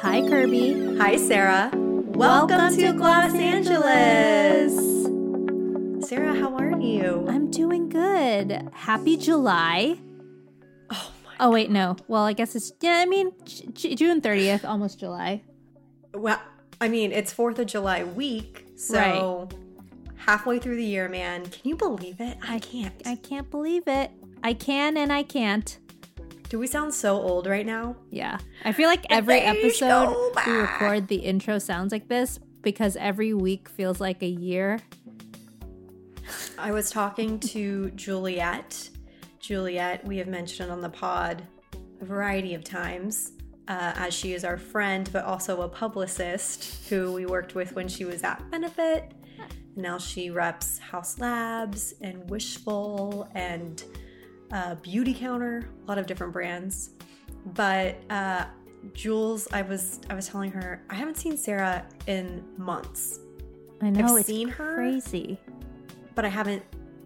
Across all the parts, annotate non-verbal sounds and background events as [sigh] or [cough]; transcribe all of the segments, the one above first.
Hi, Kirbie. Hi, Sarah. Welcome, Welcome to to Los Los Angeles. Sarah, how are you? I'm doing good. Happy July. Oh my. Oh, wait, no. Well, I guess it's, yeah, I mean, J- June 30th, almost July. Well, I mean, it's 4th of July week, so halfway through the year, man. Can you believe it? I can't. I can't believe it. I can and I can't. Do we sound so old right now? Yeah. I feel like every episode we record, the intro sounds like this because every week feels like a year. I was talking to Juliet. Juliet, we have mentioned on the pod a variety of times, uh, as she is our friend, but also a publicist who we worked with when she was at Benefit. Now she reps House Labs and Wishful and uh, Beauty Counter, a lot of different brands. But uh, Jules, I was I was telling her I haven't seen Sarah in months, I know I've it's seen her. crazy. but I haven't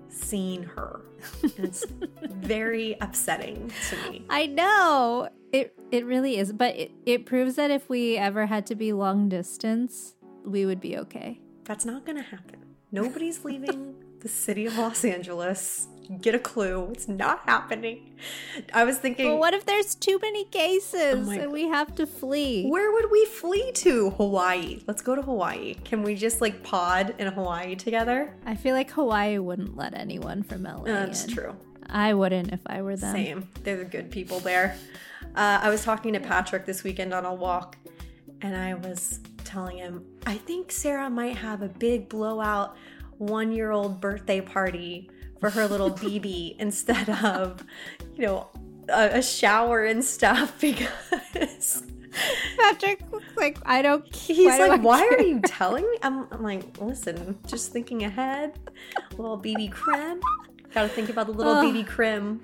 seen her. And it's [laughs] very upsetting to me. I know. It it really is, but it, it proves that if we ever had to be long distance, we would be okay. That's not going to happen. Nobody's leaving [laughs] the city of Los Angeles. Get a clue. It's not happening. I was thinking, But what if there's too many cases Oh and we have to flee? where would we flee to? Hawaii. Let's go to Hawaii. Can we just like pod in Hawaii together? I feel like Hawaii wouldn't let anyone from LA. That's in. true. I wouldn't if I were them. Same. They're the good people there. Uh, I was talking to Patrick this weekend on a walk, and I was telling him, I think Sarah might have a big blowout one year old birthday party for her little [laughs] BB instead of, you know, a, a shower and stuff [laughs] because Patrick looks like I don't. he's why do like, I Why are you [laughs] telling me? I'm, I'm like, Listen, just thinking ahead. A little BB creme. Gotta think about the little. BB creme.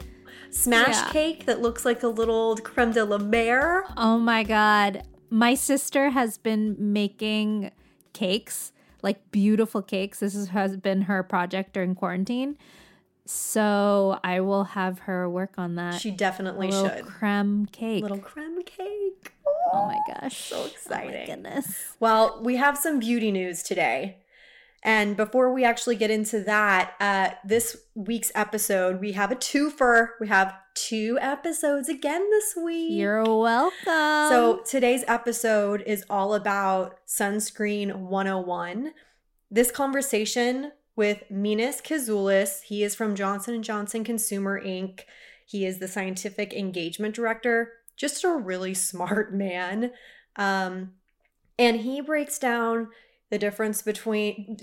Smash Yeah. cake that looks like a little creme de la mer. Oh my god. My sister has been making cakes, like beautiful cakes. This is, has been her project during quarantine. So I will have her work on that. She definitely A little should. creme cake. Little creme cake. oh my gosh. So exciting. Oh my goodness. Well, we have some beauty news today. And before we actually get into that, uh, this week's episode, we have a twofer. We have two episodes again this week. You're welcome. So today's episode is all about sunscreen 101. This conversation with Minas Kazoulis, he is from Johnson & Johnson Consumer Inc. He is the scientific engagement director, just a really [laughs] smart man. Um, and he breaks down the difference between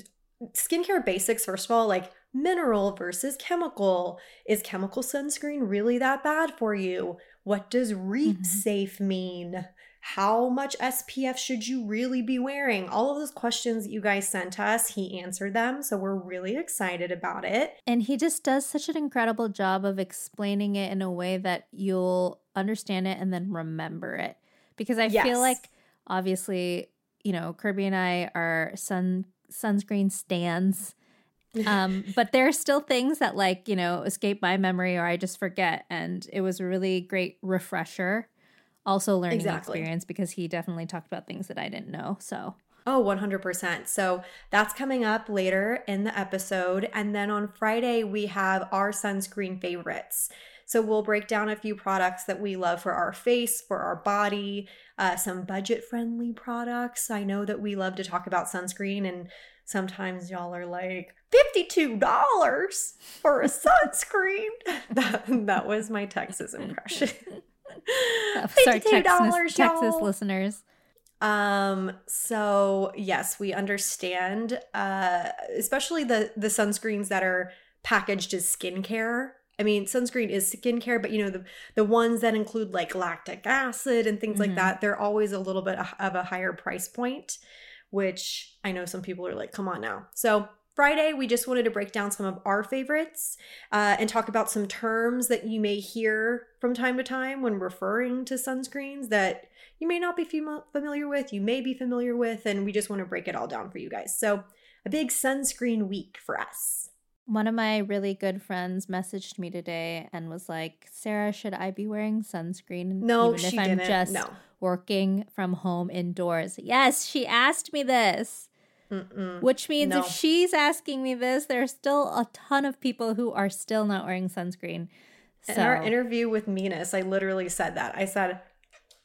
skincare basics first of all like mineral versus chemical is chemical sunscreen really that bad for you what does reef Mhm. safe mean how much spf should you really be wearing all of those questions that you guys sent us he answered them so we're really excited about it And he just does such an incredible job of explaining it in a way that you'll understand it and then remember it. Because I Yes. feel like obviously, you know, Kirbie and I are sun sunscreen stands. [laughs] Um, but there are still things that like, you know, escape my memory or I just forget. And it was a really great refresher. Also learning Exactly. experience because he definitely talked about things that I didn't know. So Oh, 100%. So that's coming up later in the episode. And then on Friday, we have our sunscreen favorites. So we'll break down a few products that we love for our face, for our body, uh, some budget friendly products. I know that we love to talk about sunscreen, and sometimes y'all are like, $52 for a [laughs] sunscreen. [laughs] that, that was my Texas impression. [laughs] sorry, $52, Texas, Texas listeners. Um, so yes, we understand, uh, especially the the sunscreens that are packaged as skincare. I mean, sunscreen is skincare, but you know, the the ones that include like lactic acid and things like Mhm. that, they're always a little bit of a higher price point, which I know some people are like, come on now. So Friday, we just wanted to break down some of our favorites uh, and talk about some terms that you may hear from time to time when referring to sunscreens that you may not be fam- familiar with, you may be familiar with, and we just want to break it all down for you guys. So, a big sunscreen week for us. One of my really good friends messaged me today and was like, Sarah, should I be wearing sunscreen? No, even she if I'm didn't. just no. working from home indoors? Yes, she asked me this. Mm-mm. Which means No. if she's asking me this, there's still a ton of people who are still not wearing sunscreen. So In our interview with Minas, I literally said that. I said,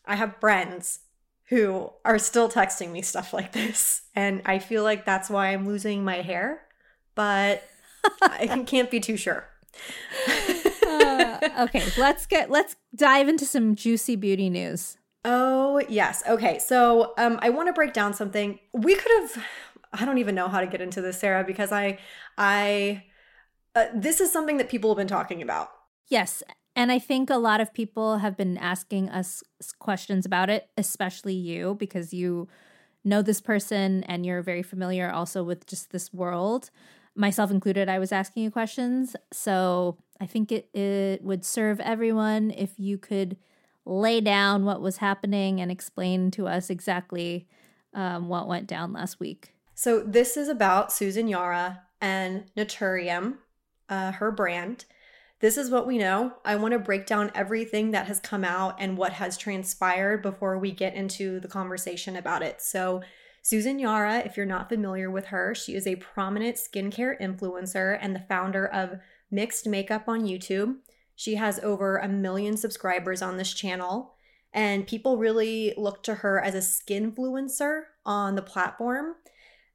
I have friends who are still texting me stuff like this. And I feel like that's why I'm losing my hair, but I [laughs] can't be too sure. Uh, okay, let's get let's dive into some juicy beauty news. Oh, yes. Okay. So um, I want to break down something. We could have, I don't even know how to get into this, Sarah, because I, I, uh, this is something that people have been talking about. Yes, and I think a lot of people have been asking us questions about it, especially you because you know this person and you're very familiar also with just this world. Myself included, I was asking you questions. So I think it, it would serve everyone if you could lay down what was happening and explain to us exactly um, what went down last week. So this is about Susan Yara and Naturium, uh, her brand. This is what we know. I want to break down everything that has come out and what has transpired before we get into the conversation about it. So, Susan Yara, if you're not familiar with her, she is a prominent skincare influencer and the founder of Mixed Makeup on YouTube. She has over a million subscribers on this channel, and people really look to her as a skin influencer on the platform.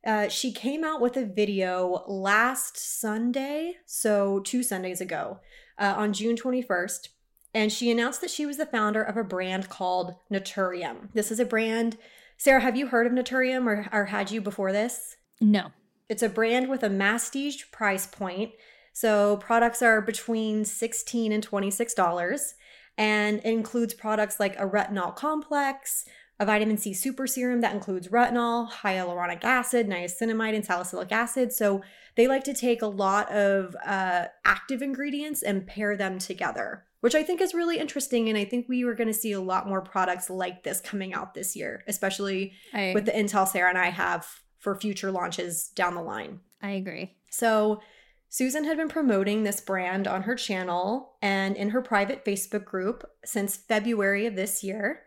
Uh, she came out with a video last Sunday, so two Sundays ago, uh, on June 21st, and she announced that she was the founder of a brand called Naturium. This is a brand. Sarah, have you heard of Naturium or, or had you before this? No. It's a brand with a mastige price point. So products are between 16 and $26 and includes products like a retinol complex, a vitamin C super serum that includes retinol, hyaluronic acid, niacinamide, and salicylic acid. So they like to take a lot of uh, active ingredients and pair them together, which I think is really interesting. And I think we are going to see a lot more products like this coming out this year, especially I, with the intel Sarah and I have for future launches down the line. I agree. So, Susan had been promoting this brand on her channel and in her private Facebook group since February of this year.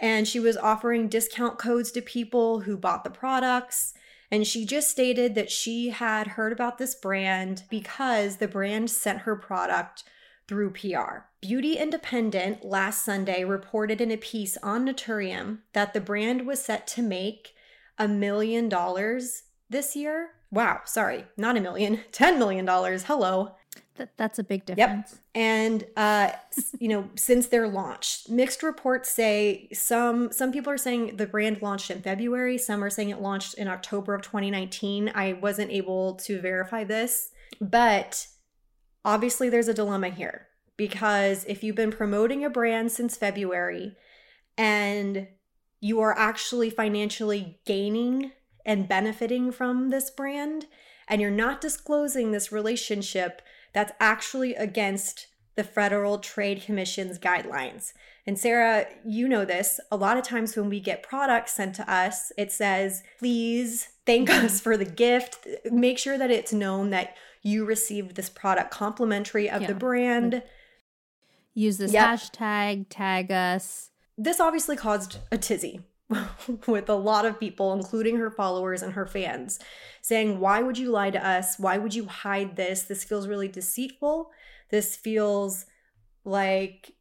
And she was offering discount codes to people who bought the products. And she just stated that she had heard about this brand because the brand sent her product through PR. Beauty Independent last Sunday reported in a piece on Naturium that the brand was set to make a million dollars this year. Wow, sorry, not a million, [laughs] $10 million. Hello. That, that's a big difference. Yep. And uh you know, [laughs] since their launch, mixed reports say some some people are saying the brand launched in February, some are saying it launched in October of 2019. I wasn't able to verify this, but obviously there's a dilemma here because if you've been promoting a brand since February and you are actually financially gaining and benefiting from this brand and you're not disclosing this relationship that's actually against the Federal Trade Commission's guidelines. And Sarah, you know this. A lot of times when we get products sent to us, it says, please thank mm-hmm. us for the gift. Make sure that it's known that you received this product complimentary of Yeah. the brand. Use this Yep. hashtag, tag us. This obviously caused a tizzy [laughs] with a lot of people, including her followers and her fans, saying, Why would you lie to us? Why would you hide this? This feels really deceitful. This feels like,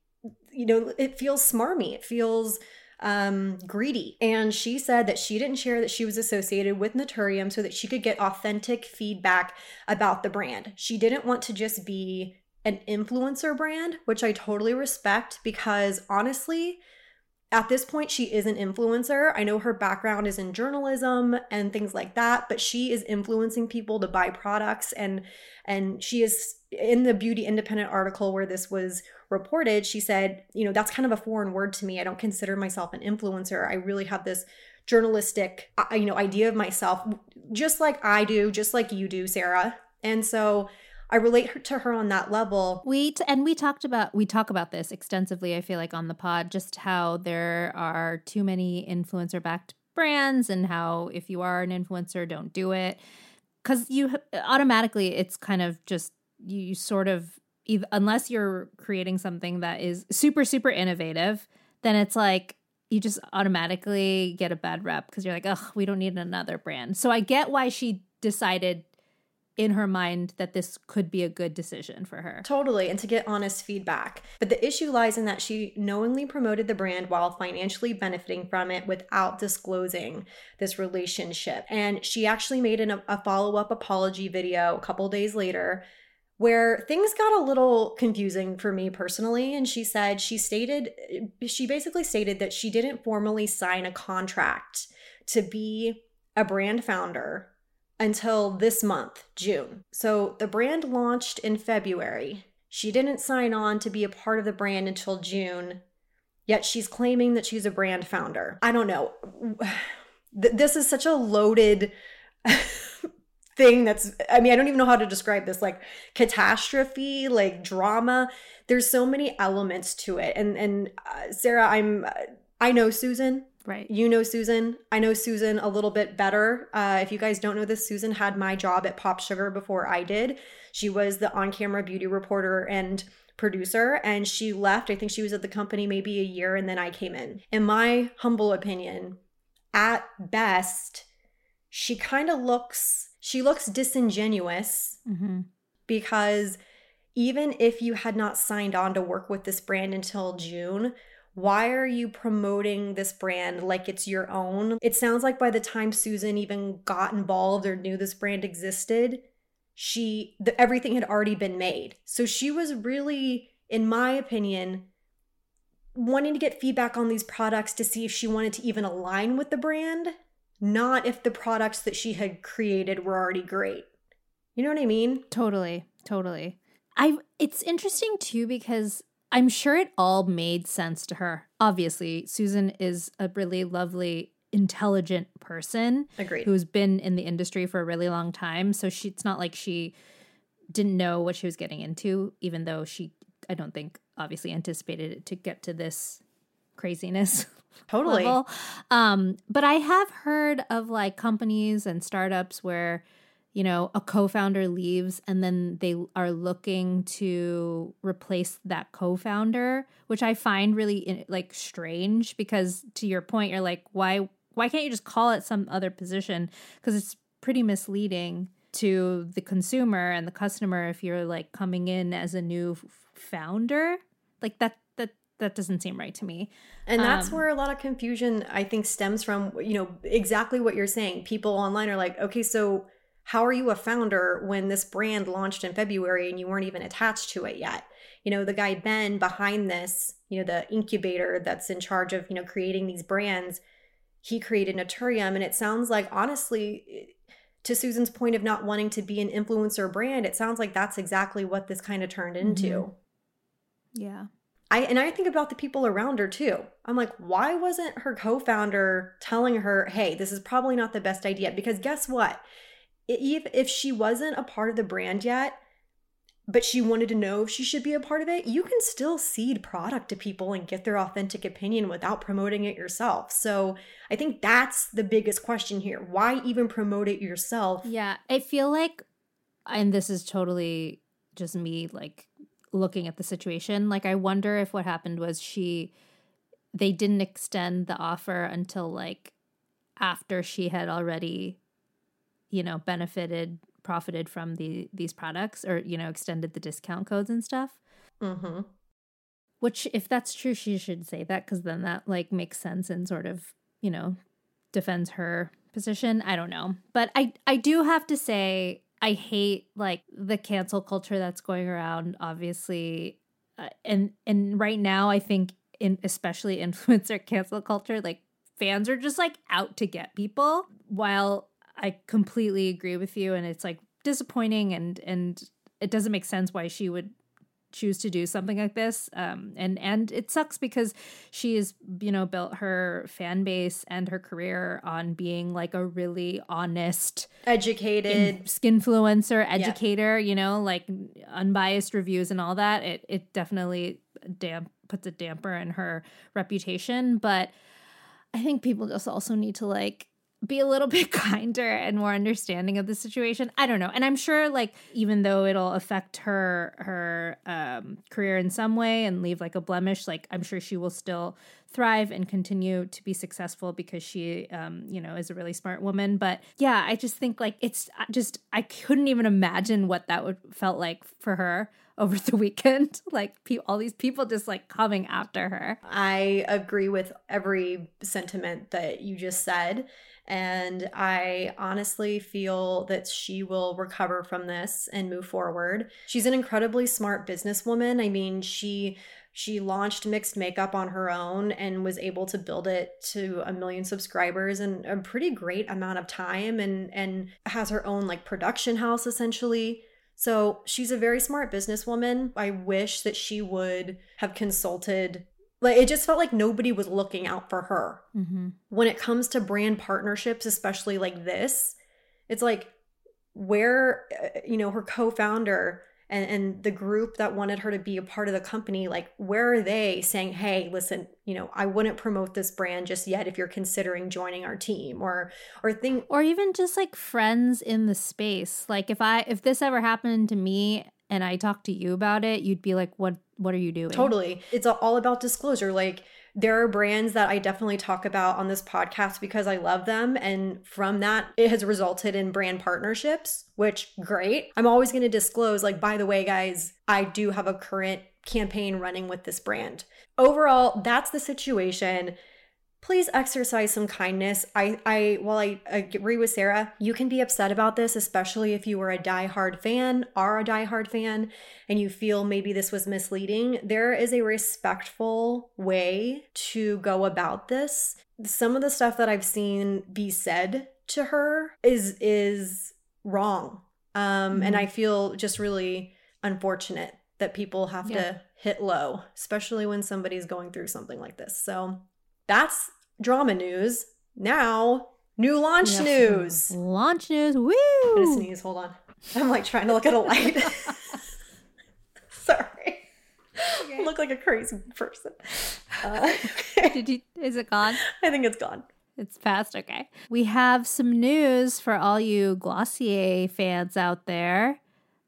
you know, it feels smarmy. It feels um, greedy. And she said that she didn't share that she was associated with Naturium so that she could get authentic feedback about the brand. She didn't want to just be an influencer brand, which I totally respect because honestly, at this point she is an influencer. I know her background is in journalism and things like that but she is influencing people to buy products and and she is in the beauty independent article where this was reported she said you know that's kind of a foreign word to me. I don't consider myself an influencer. I really have this journalistic uh, you know idea of myself just like i do just like you do sarah. And so I relate to her on that level. We t- and we talked about we talk about this extensively. I feel like on the pod, just how there are too many influencer backed brands, and how if you are an influencer, don't do it because you automatically it's kind of just you sort of unless you're creating something that is super super innovative, then it's like you just automatically get a bad rep because you're like, oh, we don't need another brand. So I get why she decided in her mind that this could be a good decision for her. Totally, and to get honest feedback. But the issue lies in that she knowingly promoted the brand while financially benefiting from it without disclosing this relationship. And she actually made an, a follow up apology video a couple days later where things got a little confusing for me personally. And she said, she stated, she basically stated that she didn't formally sign a contract to be a brand founder until this month, June. So the brand launched in February. She didn't sign on to be a part of the brand until June, yet she's claiming that she's a brand founder. I don't know. [sighs] This is such a loaded [laughs] thing that's, I mean, I don't even know how to describe this like catastrophe, like drama. There's so many elements to it. And, and uh, Sarah, I'm, I know Susan. Right. You know Susan. I know Susan a little bit better. Uh, if you guys don't know this, Susan had my job at Pop Sugar before I did. She was the on camera beauty reporter and producer, and she left. I think she was at the company maybe a year, and then I came in. In my humble opinion, at best, she kind of looks she looks disingenuous mm-hmm. because even if you had not signed on to work with this brand until June, why are you promoting this brand like it's your own? It sounds like by the time Susan even got involved or knew this brand existed, she the, everything had already been made. So she was really in my opinion wanting to get feedback on these products to see if she wanted to even align with the brand, not if the products that she had created were already great. You know what I mean? Totally. Totally. I it's interesting too because I'm sure it all made sense to her. Obviously, Susan is a really lovely, intelligent person. Agreed. Who's been in the industry for a really long time. So she, it's not like she didn't know what she was getting into, even though she, I don't think, obviously anticipated it to get to this craziness. [laughs] Totally. Level. Um, but I have heard of like companies and startups where you know, a co-founder leaves and then they are looking to replace that co-founder, which I find really like strange because to your point you're like why why can't you just call it some other position because it's pretty misleading to the consumer and the customer if you're like coming in as a new f- founder. Like that that that doesn't seem right to me. And that's um, where a lot of confusion I think stems from, you know, exactly what you're saying. People online are like, "Okay, so how are you a founder when this brand launched in February and you weren't even attached to it yet? You know, the guy Ben behind this, you know, the incubator that's in charge of, you know, creating these brands, he created Naturium. And it sounds like, honestly, to Susan's point of not wanting to be an influencer brand, it sounds like that's exactly what this kind of turned into. Mm-hmm. Yeah. I and I think about the people around her too. I'm like, why wasn't her co-founder telling her, "Hey, this is probably not the best idea"? Because guess what? If if she wasn't a part of the brand yet but she wanted to know if she should be a part of it, you can still seed product to people and get their authentic opinion without promoting it yourself. So I think that's the biggest question here. Why even promote it yourself? Yeah. I feel like, and this is totally just me like looking at the situation. Like, I wonder if what happened was she, they didn't extend the offer until like after she had already you know, benefited, profited from the these products or, you know, extended the discount codes and stuff. Mm-hmm. Which, if that's true, she should say that because then that like makes sense and sort of, you know, defends her position. I don't know, but I I do have to say I hate like the cancel culture that's going around. Obviously, uh, and and right now I think in especially [laughs] influencer cancel culture, like fans are just like out to get people. While I completely agree with you, and it's like disappointing and and it doesn't make sense why she would choose to do something like this um and and it sucks because she has you know built her fan base and her career on being like a really honest educated influencer educator yeah. you know like unbiased reviews and all that it it definitely damp puts a damper in her reputation but i think people just also need to like be a little [laughs] bit kinder and more understanding of the situation. I don't know. And I'm sure like even though it'll affect her her um career in some way and leave like a blemish, like I'm sure she will still thrive and continue to be successful because she um you know is a really smart woman, but yeah, I just think like it's just I couldn't even imagine what that would felt like for her over [laughs] the weekend. [laughs] like pe- all these people just like coming after her. I agree with every sentiment that you just said. And I honestly feel that she will recover from this and move forward. She's an incredibly smart businesswoman. I mean, she she launched mixed makeup on her own and was able to build it to a million subscribers in a pretty great amount of time and and has her own like production house essentially so she's a very smart businesswoman. I wish that she would have consulted like it just felt like nobody was looking out for her mm-hmm. when it comes to brand partnerships especially like this it's like where uh, you know her co-founder and and the group that wanted her to be a part of the company like where are they saying hey listen you know i wouldn't promote this brand just yet if you're considering joining our team or or think or even just like friends in the space like if i if this ever happened to me and i talked to you about it you'd be like what what are you doing totally it's all about disclosure like there are brands that I definitely talk about on this podcast because I love them. And from that, it has resulted in brand partnerships, which great. I'm always going to disclose, like, by the way, guys, I do have a current campaign running with this brand. Overall, that's the situation please exercise some kindness. I, I, while I agree with Sarah, you can be upset about this, especially if you were a die-hard fan, are a die-hard fan, and you feel maybe this was misleading. There is a respectful way to go about this. Some of the stuff that I've seen be said to her is is wrong. Um, mm-hmm. and I feel just really unfortunate that people have yeah. to hit low, especially when somebody's going through something like this. So that's drama news. Now, new launch yes. news. Launch news. Woo! I'm gonna sneeze. Hold on. I'm like trying to look at a light. [laughs] Sorry. Okay. I look like a crazy person. Uh, okay. Did you? Is it gone? I think it's gone. It's past. Okay. We have some news for all you Glossier fans out there.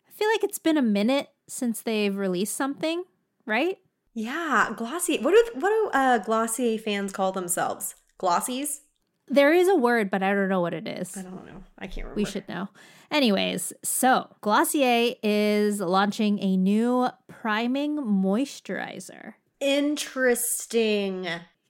I feel like it's been a minute since they've released something, right? Yeah, Glossier. What do what do uh, Glossier fans call themselves? Glossies? There is a word, but I don't know what it is. I don't know. I can't remember. We should know. Anyways, so Glossier is launching a new priming moisturizer. Interesting.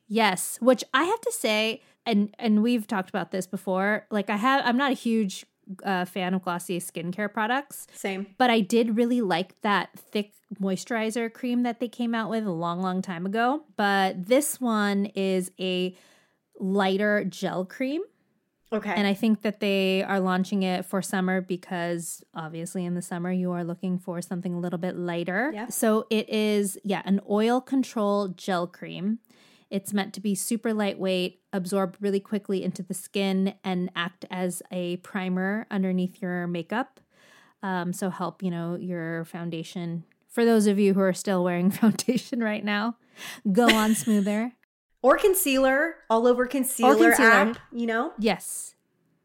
Yes, which I have to say and and we've talked about this before. Like I have I'm not a huge uh, fan of Glossier skincare products. Same. But I did really like that thick moisturizer cream that they came out with a long, long time ago. But this one is a lighter gel cream. Okay. And I think that they are launching it for summer because obviously in the summer you are looking for something a little bit lighter. Yeah. So it is, yeah, an oil control gel cream. It's meant to be super lightweight, absorb really quickly into the skin, and act as a primer underneath your makeup. Um, so help, you know, your foundation. For those of you who are still wearing [laughs] foundation right now, go on smoother. [laughs] or concealer, all over concealer, concealer app, you know? Yes.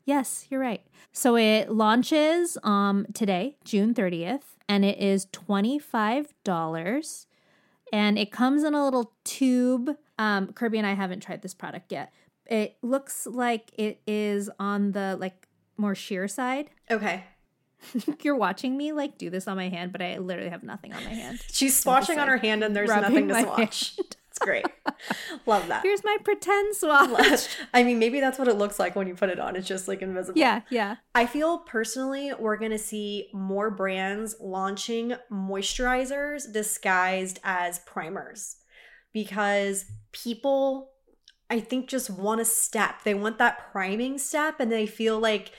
Yes, you're right. So it launches um today, June 30th, and it is $25 and it comes in a little tube. Um, Kirbie and I haven't tried this product yet. It looks like it is on the like more sheer side. [laughs] Okay. You're watching me like do this on my hand, but I literally have nothing on my hand. [laughs] She's swatching on her hand and there's nothing to swatch. It's [laughs] great. Love that. Here's my pretend swatch. I mean, maybe that's what it looks like when you put it on. It's just like invisible. Yeah, yeah. I feel personally we're going to see more brands launching moisturizers disguised as primers because people I think just want a step. They want that priming step and they feel like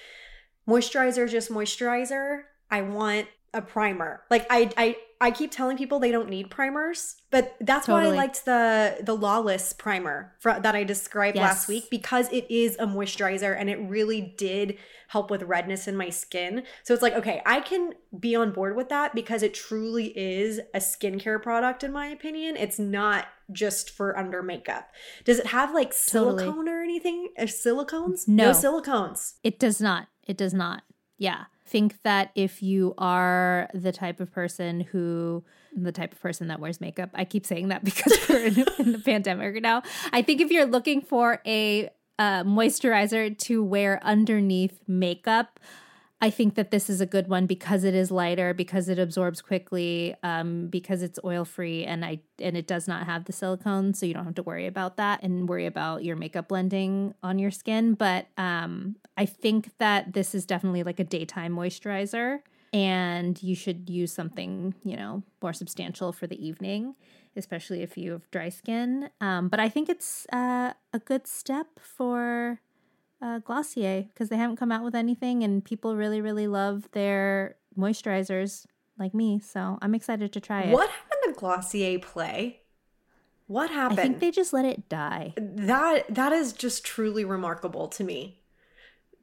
moisturizer is just moisturizer. I want a primer. Like I I I keep telling people they don't need primers, but that's Totally. why I liked the the Lawless primer fr- that I described last week because it is a moisturizer and it really did help with redness in my skin. So it's like, okay, I can be on board with that because it truly is a skincare product in my opinion. It's not just for under makeup. Does it have like Totally. silicone or anything? Or silicones? No. no silicones. It does not. It does not. Yeah. Think that if you are the type of person who, the type of person that wears makeup, I keep saying that [laughs] because we're in, in the pandemic right now. I think if you're looking for a uh, moisturizer to wear underneath makeup, I think that this is a good one because it is lighter, because it absorbs quickly, um, because it's oil free, and I and it does not have the silicone, so you don't have to worry about that and worry about your makeup blending on your skin. But um, I think that this is definitely like a daytime moisturizer, and you should use something you know more substantial for the evening, especially if you have dry skin. Um, but I think it's uh, a good step for uh, Glossier because they haven't come out with anything, and people really, really love their moisturizers like me. So I'm excited to try it. What happened to Glossier Play? What I happened? think they just let it die that that is just truly remarkable to me.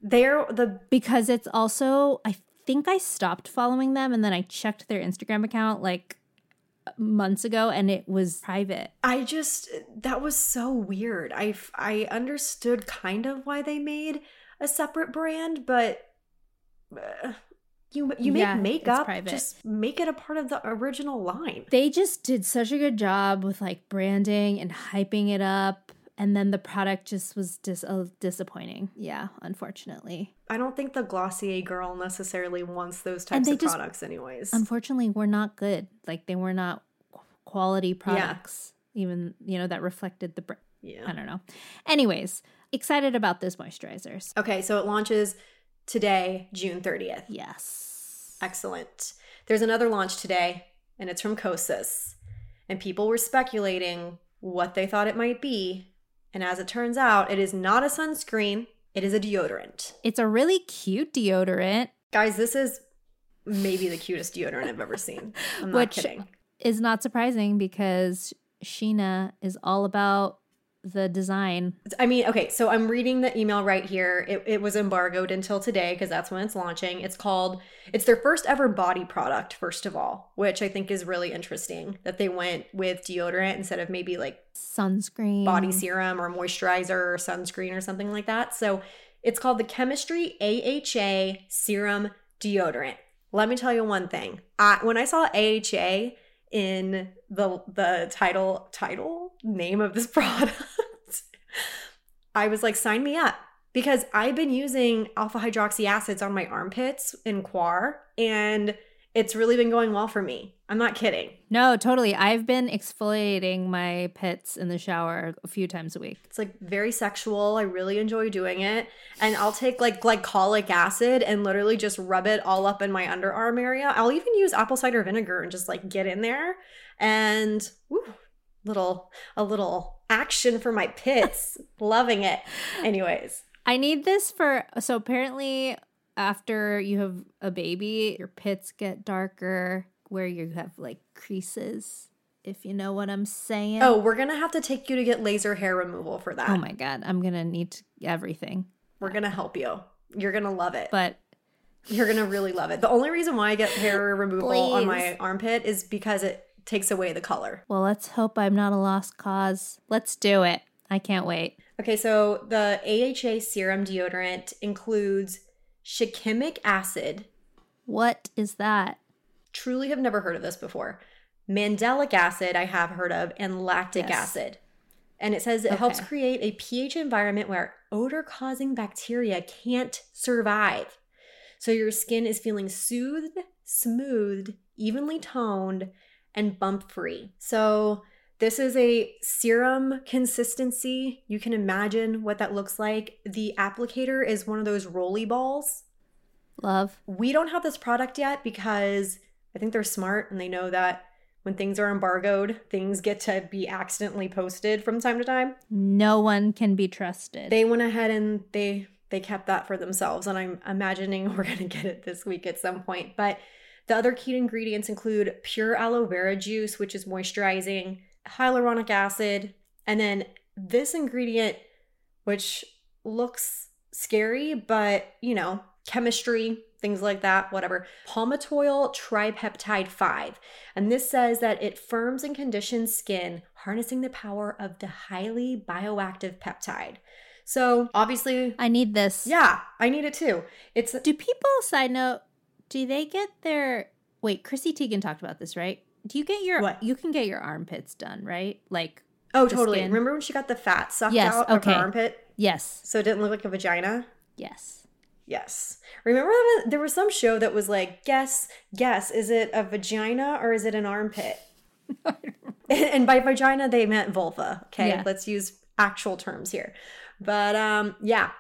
They're the because it's also. I think I stopped following them, and then I checked their Instagram account like months ago, and it was private. I just that was so weird. I I understood kind of why they made a separate brand, but uh, you you make Yeah, makeup, just make it a part of the original line. They just did such a good job with like branding and hyping it up. And then the product just was dis- uh, disappointing. Yeah, unfortunately. I don't think the Glossier girl necessarily wants those types of just- products anyways. unfortunately were not good like they were not quality products even you know that reflected the br- i don't know anyways excited about this moisturizers Okay, so it launches today, June 30th. yes Excellent. There's another launch today, and it's from Kosas. And people were speculating what they thought it might be. And as it turns out, it is not a sunscreen, it is a deodorant. it's a really cute deodorant Guys, this is maybe the cutest deodorant I've ever seen. I'm not Which- kidding. is not surprising because sheena is all about the design I mean, okay, so I'm reading the email right here. It, it was embargoed until today because that's when it's launching. It's called, it's their first ever body product, first of all, which I think is really interesting that they went with deodorant instead of maybe like sunscreen body serum or moisturizer or sunscreen or something like that. So it's called the Chemistry AHA Serum Deodorant. Let me tell you one thing. I, when I saw AHA in the the title title name of this [laughs] product, I was like, sign me up. Because I've been using alpha hydroxy acids on my armpits in Quar, and it's really been going well for me. I'm not kidding. no totally i've been exfoliating my pits in the shower a few times a week It's like very sexual. I really enjoy doing it. And I'll take like glycolic acid and literally just rub it all up in my underarm area. I'll even use apple cider vinegar and just like get in there and woo, little a little action for my pits. [laughs] Loving it. Anyways, I need this for so apparently after you have a baby, your pits get darker where you have like creases, if you know what I'm saying. oh, we're gonna have to take you to get laser hair removal for that. Oh my god, I'm gonna need everything. We're gonna help you. You're gonna love it. But You're gonna really love it. The only reason why I get hair [laughs] removal on my armpit is because it takes away the color. well, let's hope I'm not a lost cause. Let's do it. I can't wait. Okay, so the AHA serum deodorant includes shikimic acid. What is that? Truly have never heard of this before. Mandelic acid, I have heard of, and lactic Yes. acid. And it says it helps create a pH environment where odor causing bacteria can't survive. So your skin is feeling soothed, smoothed, evenly toned, and bump free. So this is a serum consistency. You can imagine what that looks like. The applicator is one of those rolly balls. Love. We don't have this product yet because I think they're smart and they know that when things are embargoed, things get to be accidentally posted from time to time. No one can be trusted. They went ahead and they they kept that for themselves and I'm imagining [laughs] we're going to get it this week at some point. But the other key ingredients include pure aloe vera juice, which is moisturizing, hyaluronic acid, and then this ingredient which looks scary, but you know, chemistry, things like that, whatever. Palmitoyl tripeptide 5. And this says that it firms and conditions skin, harnessing the power of the highly bioactive peptide. So, obviously, I need this. yeah, I need it too. It's Do people, side note, do they get their. Wait, Chrissy Teigen talked about this, right? Do you get your. What? You can get your armpits done, right? Like, Oh, totally. skin. Remember when she got the fat sucked Yes, out of her armpit? yes. So it didn't look like a vagina? Yes. Yes. Remember that there was some show that was like, guess, guess, is it a vagina or is it an armpit? [laughs] and by vagina they meant vulva. Okay, Yeah. let's use actual terms here. But um, yeah.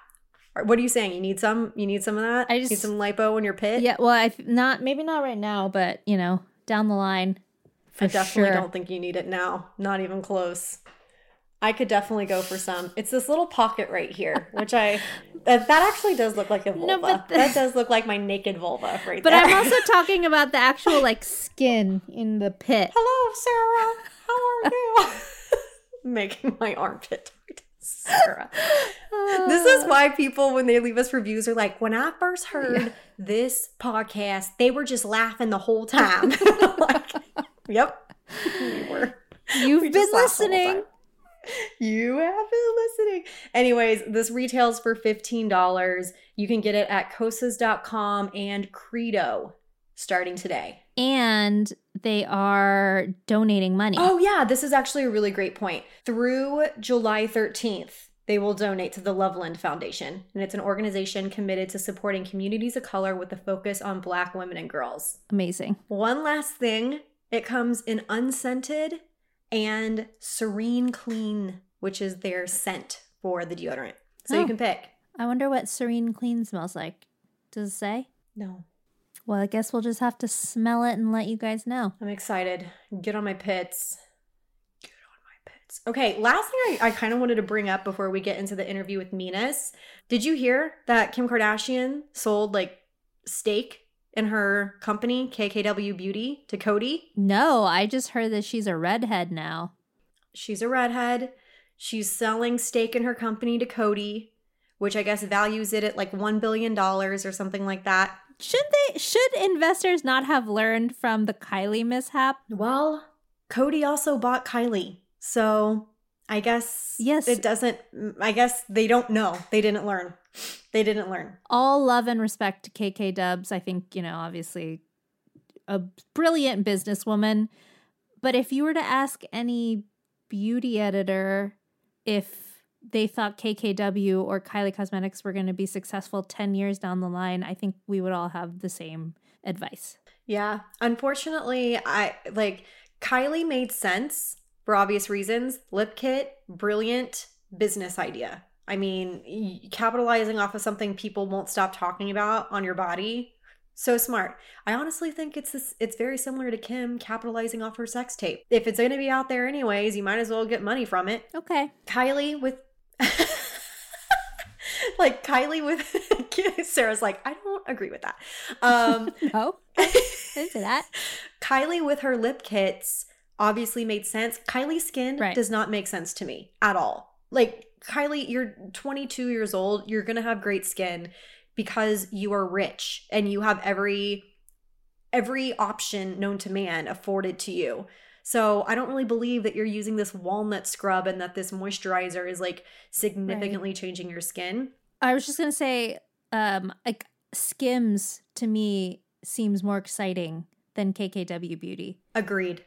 What are you saying? You need some? You need some of that? I just need some lipo in your pit? Yeah, well, I not maybe not right now, but you know, down the line, for I definitely sure. don't think you need it now. Not even close. I could definitely go for some. It's this little pocket right here, which I [laughs] that, actually does look like a vulva. No, but the- that does look like my naked vulva right But there. But I'm also [laughs] talking about the actual like skin in the pit. Hello, Sarah. How are [laughs] you? Making my armpit Sarah. This is why people, when they leave us reviews, are like, when I first heard this podcast, they were just laughing the whole time. like, yep, we were. You've We been just laughed the whole listening. You have been listening. Anyways, this retails for $15. You can get it at kosas.com and Credo starting today. And they are donating money. Oh, yeah, this is actually a really great point. Through July 13th, they will donate to the Loveland Foundation, and it's an organization committed to supporting communities of color with a focus on Black women and girls. Amazing. One last thing it comes in unscented and serene clean, which is their scent for the deodorant. So you Oh. can pick. I wonder what Serene Clean smells like. Does it say? No. Well, I guess we'll just have to smell it and let you guys know. I'm excited. Get on my pits. Get on my pits. Okay, last thing I, I kind of wanted to bring up before we get into the interview with Minas. Did you hear that Kim Kardashian sold like stake in her company, KKW Beauty, to Coty? No, I just heard that she's a redhead now. She's a redhead. She's selling stake in her company to Coty, which I guess values it at like $1 billion or something like that. Should they should investors not have learned from the Kylie mishap? Well, Coty also bought Kylie. So I guess Yes. it doesn't I guess they don't know. They didn't learn. They didn't learn. All love and respect to KK Dubs. I think, you know, obviously a brilliant businesswoman. But if you were to ask any beauty editor if they thought KKW or Kylie Cosmetics were going to be successful 10 years down the line, I think we would all have the same advice. Yeah. Unfortunately, I like Kylie made sense for obvious reasons. Lip kit, brilliant business idea. I mean, capitalizing off of something people won't stop talking about on your body. So smart. I honestly think it's this it's very similar to Kim capitalizing off her sex tape. If it's going to be out there anyways, you might as well get money from it. Okay. Kylie with [laughs] like Kylie with [laughs] Sarah's like, I don't agree with that. Um [laughs] No, into that. Kylie with her lip kits obviously made sense. Kylie's skin Right. does not make sense to me at all. Like Kylie, you're 22 years old. You're going to have great skin because you are rich and you have every every option known to man afforded to you. So, I don't really believe that you're using this walnut scrub and that this moisturizer is like significantly changing your skin. I was just going to say um like Skims to me seems more exciting than KKW Beauty. Agreed.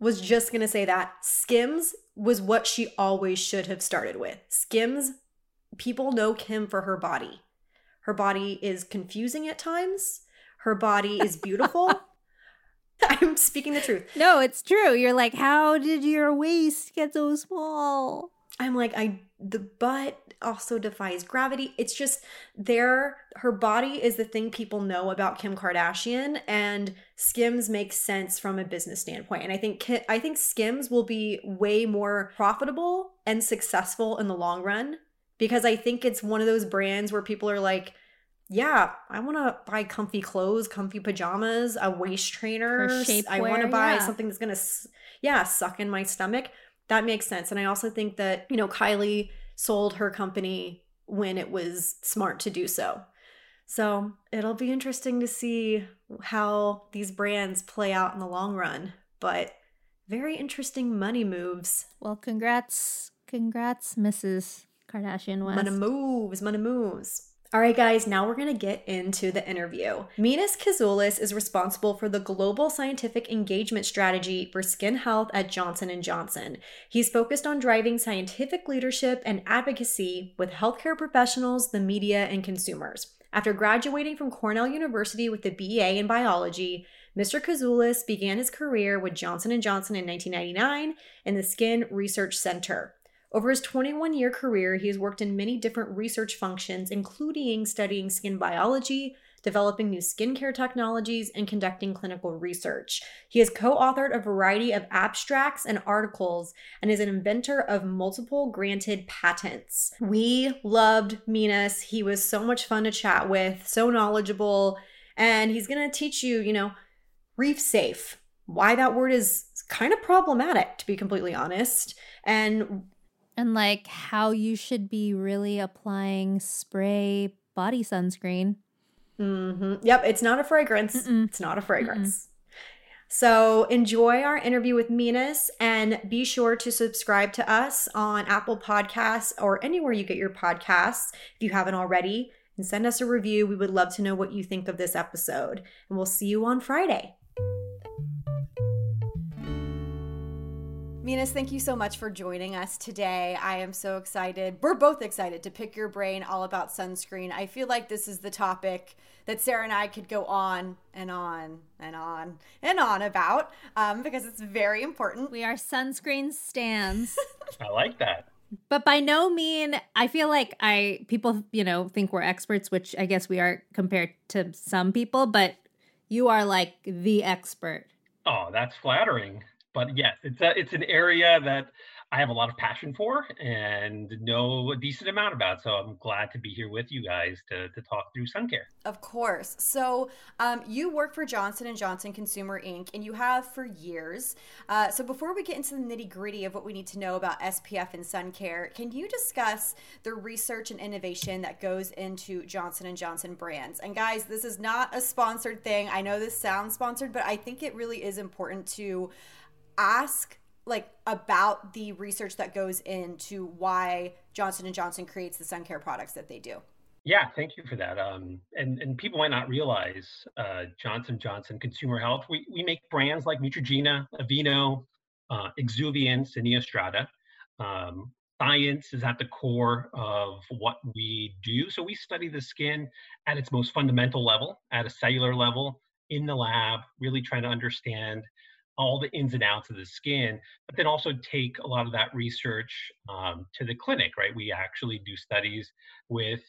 Was just going to say that. Skims was what she always should have started with. Skims, people know Kim for her body. Her body is confusing at times. Her body is beautiful. [laughs] I'm speaking the truth. No, it's true. You're like, how did your waist get so small? I'm like, I the butt also defies gravity. It's just there. Her body is the thing people know about Kim Kardashian, and Skims makes sense from a business standpoint. And I think I think Skims will be way more profitable and successful in the long run because I think it's one of those brands where people are like, yeah, I want to buy comfy clothes, comfy pajamas, a waist trainer. I want to buy yeah. something that's gonna, yeah, suck in my stomach that makes sense. And I also think that, you know, Kylie sold her company when it was smart to do so. So it'll be interesting to see how these brands play out in the long run. But very interesting money moves. Well, congrats. Congrats, Mrs. Kardashian West. Money moves, money moves. All right, guys, now we're going to get into the interview. Minas Kizoulis is responsible for the global scientific engagement strategy for skin health at Johnson & Johnson. He's focused on driving scientific leadership and advocacy with healthcare professionals, the media, and consumers. After graduating from Cornell University with a BA in biology, Mr. Kizoulis began his career with Johnson & Johnson in 1999 in the Skin Research Center. Over his 21 year career, he has worked in many different research functions, including studying skin biology, developing new skincare technologies, and conducting clinical research. He has co authored a variety of abstracts and articles and is an inventor of multiple granted patents. We loved Minas. He was so much fun to chat with, so knowledgeable, and he's going to teach you, you know, reef safe, why that word is kind of problematic, to be completely honest. And and like how you should be really applying spray body sunscreen. Mm-hmm. Yep, it's not a fragrance. Mm-mm. It's not a fragrance. Mm-mm. So enjoy our interview with Minas and be sure to subscribe to us on Apple Podcasts or anywhere you get your podcasts if you haven't already. And send us a review. We would love to know what you think of this episode. And we'll see you on Friday. Minas, thank you so much for joining us today. I am so excited. We're both excited to pick your brain all about sunscreen. I feel like this is the topic that Sarah and I could go on and on and on and on about um, because it's very important. We are sunscreen stands. [laughs] I like that. But by no mean, I feel like I people you know think we're experts, which I guess we are compared to some people. But you are like the expert. Oh, that's flattering but yes, it's a it's an area that I have a lot of passion for and know a decent amount about. So I'm glad to be here with you guys to, to talk through sun care. Of course. So um, you work for Johnson and Johnson Consumer Inc. and you have for years. Uh, so before we get into the nitty gritty of what we need to know about SPF and sun care, can you discuss the research and innovation that goes into Johnson and Johnson brands? And guys, this is not a sponsored thing. I know this sounds sponsored, but I think it really is important to ask like about the research that goes into why Johnson and Johnson creates the sun care products that they do. Yeah, thank you for that. Um, and and people might not realize uh, Johnson Johnson Consumer Health. We we make brands like Neutrogena, Aveeno, uh, Exuviance, and Neostrata. Um, science is at the core of what we do. So we study the skin at its most fundamental level, at a cellular level, in the lab, really trying to understand all the ins and outs of the skin, but then also take a lot of that research um, to the clinic, right? We actually do studies with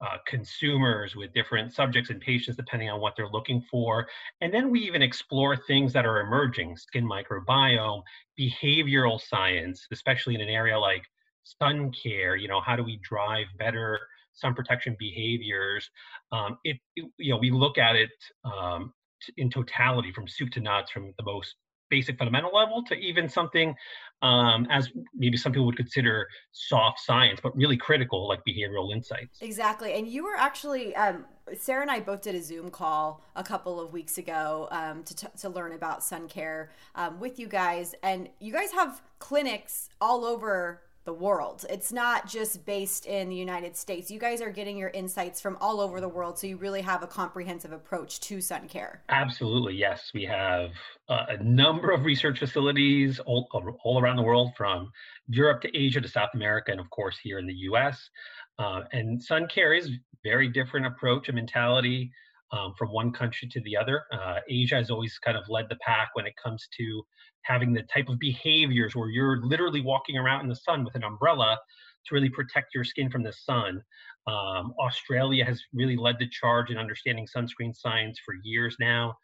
uh, consumers, with different subjects and patients, depending on what they're looking for. And then we even explore things that are emerging skin microbiome, behavioral science, especially in an area like sun care. You know, how do we drive better sun protection behaviors? Um, it, it, you know, we look at it um, in totality from soup to nuts, from the most basic fundamental level to even something um, as maybe some people would consider soft science, but really critical, like behavioral insights. Exactly. And you were actually, um, Sarah and I both did a Zoom call a couple of weeks ago um, to, t- to learn about sun care um, with you guys. And you guys have clinics all over the world. It's not just based in the United States. You guys are getting your insights from all over the world, so you really have a comprehensive approach to sun care. Absolutely, yes. We have a number of research facilities all, all around the world, from Europe to Asia to South America, and of course here in the U.S. Uh, and sun care is very different approach and mentality um, from one country to the other. Uh, Asia has always kind of led the pack when it comes to having the type of behaviors where you're literally walking around in the sun with an umbrella to really protect your skin from the sun. Um, Australia has really led the charge in understanding sunscreen science for years now.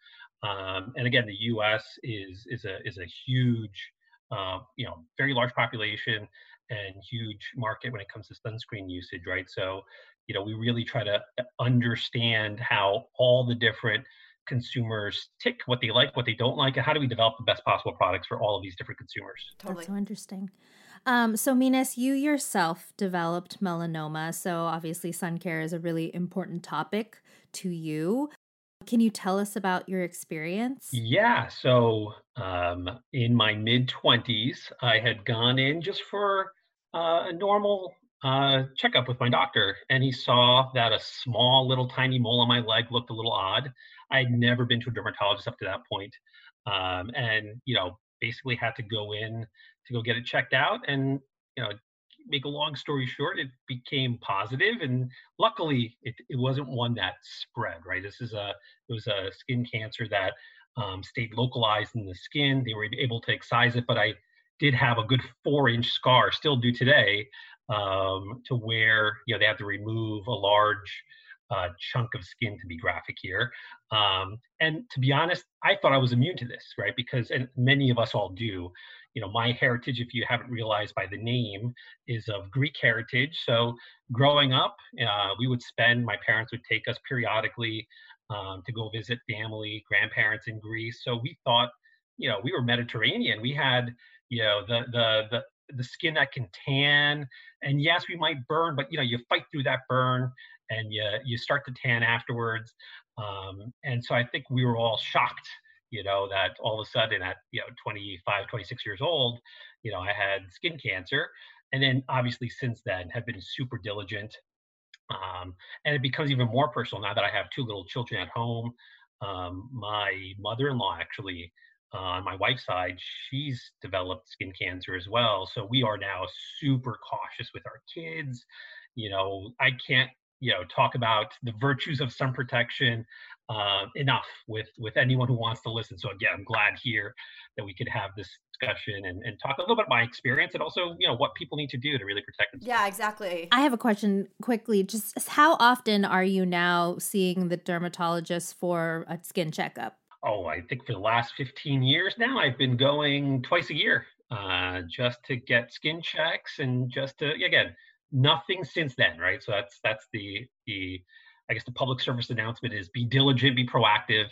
Um, and again, the U.S. is is a is a huge, uh, you know, very large population and huge market when it comes to sunscreen usage, right? So, you know, we really try to uh, understand how all the different consumers tick, what they like, what they don't like, and how do we develop the best possible products for all of these different consumers. Totally. That's so interesting. Um, so, Minas, you yourself developed melanoma. So, obviously, sun care is a really important topic to you. Can you tell us about your experience? Yeah. So, um, in my mid 20s, I had gone in just for uh, a normal uh, checkup with my doctor, and he saw that a small, little, tiny mole on my leg looked a little odd. I had never been to a dermatologist up to that point, um, and you know, basically had to go in to go get it checked out. And you know, make a long story short, it became positive, and luckily, it, it wasn't one that spread. Right, this is a it was a skin cancer that um, stayed localized in the skin. They were able to excise it, but I did have a good four inch scar, still do today, um, to where you know they have to remove a large uh, chunk of skin to be graphic here. Um, and to be honest, I thought I was immune to this, right? Because and many of us all do. You know, my heritage, if you haven't realized by the name, is of Greek heritage. So growing up, uh, we would spend. My parents would take us periodically um, to go visit family, grandparents in Greece. So we thought, you know, we were Mediterranean. We had, you know, the the the the skin that can tan and yes we might burn but you know you fight through that burn and you you start to tan afterwards. Um, and so I think we were all shocked, you know, that all of a sudden at you know 25, 26 years old, you know, I had skin cancer. And then obviously since then have been super diligent. Um, and it becomes even more personal now that I have two little children at home. Um, my mother-in-law actually uh, on my wife's side, she's developed skin cancer as well. So we are now super cautious with our kids. You know, I can't you know talk about the virtues of sun protection uh, enough with with anyone who wants to listen so again i'm glad here that we could have this discussion and, and talk a little bit about my experience and also you know what people need to do to really protect themselves yeah exactly i have a question quickly just how often are you now seeing the dermatologist for a skin checkup oh i think for the last 15 years now i've been going twice a year uh, just to get skin checks and just to again nothing since then, right? So that's that's the the I guess the public service announcement is be diligent, be proactive,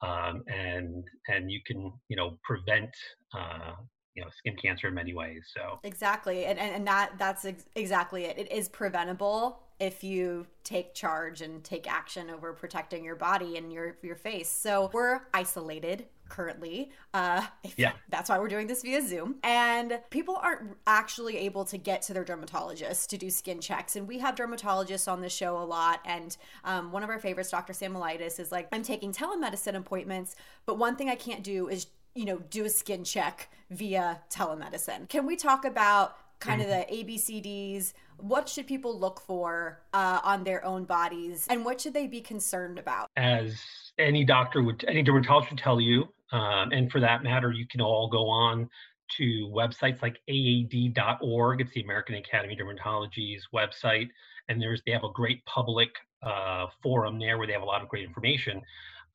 um, and and you can you know prevent uh, you know skin cancer in many ways. So exactly, and and, and that that's ex- exactly it. It is preventable if you take charge and take action over protecting your body and your your face. So we're isolated currently. Uh, [laughs] yeah, that's why we're doing this via Zoom. And people aren't actually able to get to their dermatologist to do skin checks. And we have dermatologists on the show a lot. And um, one of our favorites, Dr. Samolitis, is like, I'm taking telemedicine appointments, but one thing I can't do is you know, do a skin check via telemedicine. Can we talk about kind of the ABCDs. What should people look for uh, on their own bodies, and what should they be concerned about? As any doctor would, any dermatologist would tell you, um, and for that matter, you can all go on to websites like AAD.org. It's the American Academy of Dermatology's website, and there's they have a great public uh, forum there where they have a lot of great information.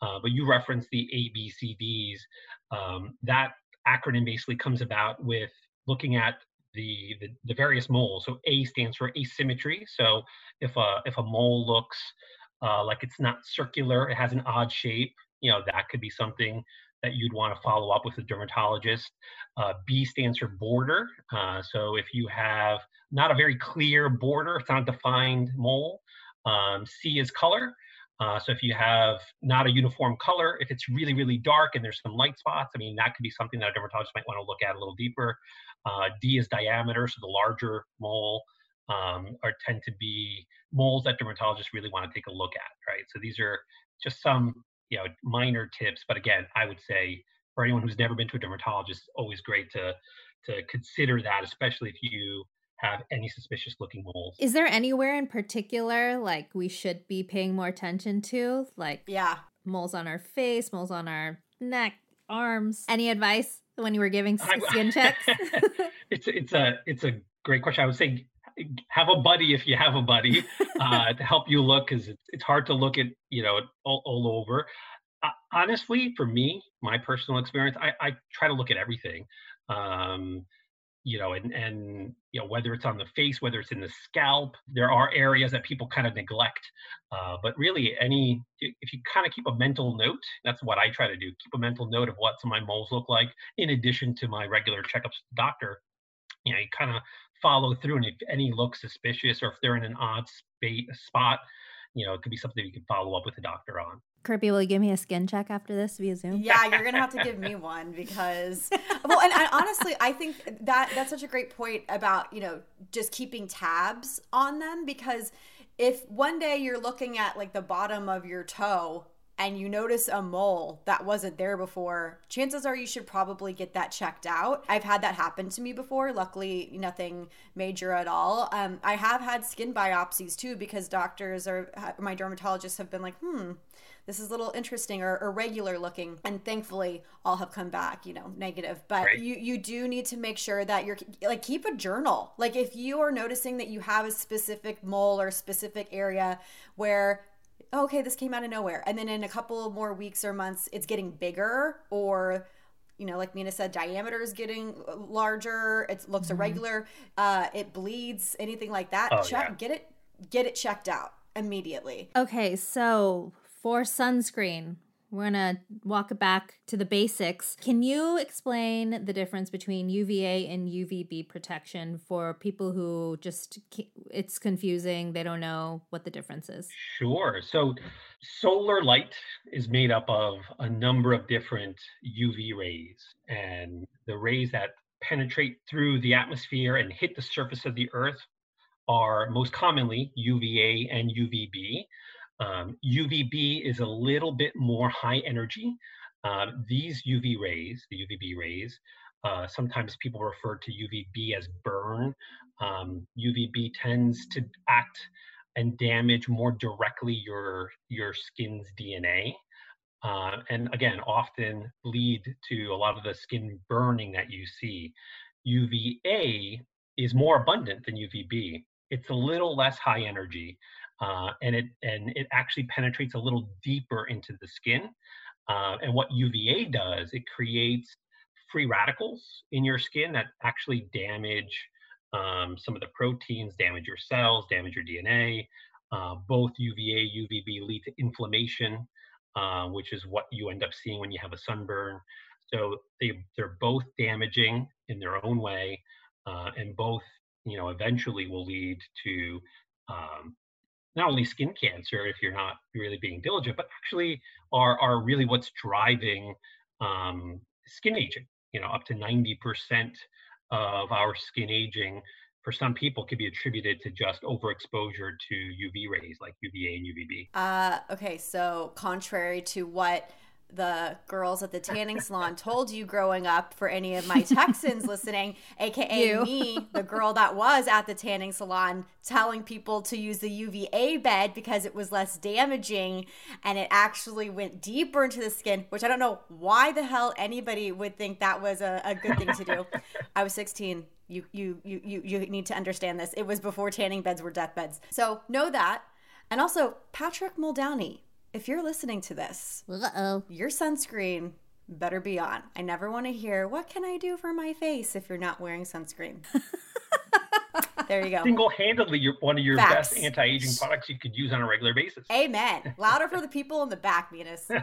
Uh, but you referenced the ABCDs. Um, that acronym basically comes about with looking at the, the, the various moles. So A stands for asymmetry. So if a if a mole looks uh, like it's not circular, it has an odd shape. You know that could be something that you'd want to follow up with a dermatologist. Uh, B stands for border. Uh, so if you have not a very clear border, it's not a defined mole. Um, C is color. Uh, so if you have not a uniform color, if it's really, really dark and there's some light spots, I mean, that could be something that a dermatologist might want to look at a little deeper. Uh, D is diameter, so the larger mole um, are tend to be moles that dermatologists really want to take a look at, right? So these are just some, you know, minor tips. But again, I would say for anyone who's never been to a dermatologist, it's always great to to consider that, especially if you have any suspicious looking moles. Is there anywhere in particular like we should be paying more attention to? Like Yeah. moles on our face, moles on our neck, arms. Any advice when you were giving s- I- skin checks? [laughs] it's it's a it's a great question. I would say have a buddy if you have a buddy [laughs] uh, to help you look because it's, it's hard to look at you know all, all over. Uh, honestly, for me, my personal experience, I, I try to look at everything. Um, you know, and and you know whether it's on the face, whether it's in the scalp, there are areas that people kind of neglect. Uh, but really, any if you kind of keep a mental note, that's what I try to do. Keep a mental note of what some of my moles look like, in addition to my regular checkups with the doctor. You know, you kind of follow through, and if any look suspicious or if they're in an odd spot, you know, it could be something you can follow up with the doctor on. Kirbie, will you give me a skin check after this via Zoom? Yeah, you're gonna have to give me one because [laughs] well, and, and honestly, I think that that's such a great point about you know just keeping tabs on them because if one day you're looking at like the bottom of your toe and you notice a mole that wasn't there before, chances are you should probably get that checked out. I've had that happen to me before. Luckily, nothing major at all. Um, I have had skin biopsies too because doctors or my dermatologists have been like, hmm, this is a little interesting or irregular looking and thankfully all have come back you know negative but Right. you you do need to make sure that you're like keep a journal like if you are noticing that you have a specific mole or specific area where okay this came out of nowhere and then in a couple more weeks or months it's getting bigger or you know, like Mina said, diameter is getting larger. It looks irregular. Uh, it bleeds. Anything like that. Oh, check. yeah. Get it. Get it checked out immediately. Okay, so for sunscreen, we're gonna walk it back to the basics. Can you explain the difference between UVA and UVB protection for people who just it's confusing, they don't know what the difference is? Sure. So solar light is made up of a number of different UV rays, and the rays that penetrate through the atmosphere and hit the surface of the earth are most commonly UVA and UVB. Um, UVB is a little bit more high energy. Um, these UV rays, the UVB rays, uh, sometimes people refer to UVB as burn. Um, UVB tends to act and damage more directly your your skin's DNA, uh, and again, often lead to a lot of the skin burning that you see. UVA is more abundant than UVB. It's a little less high energy, uh, and it and it actually penetrates a little deeper into the skin. Uh, and what UVA does, it creates free radicals in your skin that actually damage um, some of the proteins, damage your cells, damage your DNA. Uh, both UVA, UVB lead to inflammation, uh, which is what you end up seeing when you have a sunburn. So they they're both damaging in their own way, uh, and both you know eventually will lead to um, not only skin cancer if you're not really being diligent, but actually are are really what's driving um, skin aging. You know, up to ninety percent of our skin aging for some people could be attributed to just overexposure to UV rays like UVA and UVB. Uh, okay, so contrary to what the girls at the tanning salon told you growing up, for any of my Texans listening, aka [laughs] You. me, the girl that was at the tanning salon telling people to use the UVA bed because it was less damaging and it actually went deeper into the skin, which I don't know why the hell anybody would think that was a, a good thing to do. [laughs] I was 16. You, you you you you need to understand this. It was before tanning beds were death beds. So know that. And also, Patrick Muldowney, if you're listening to this, Uh oh. your sunscreen better be on. I never want to hear, what can I do for my face if you're not wearing sunscreen? [laughs] there you go. Single-handedly, you're one of your Facts. best anti-aging products you could use on a regular basis. Amen. [laughs] Louder for the people in the back, Minas. [laughs]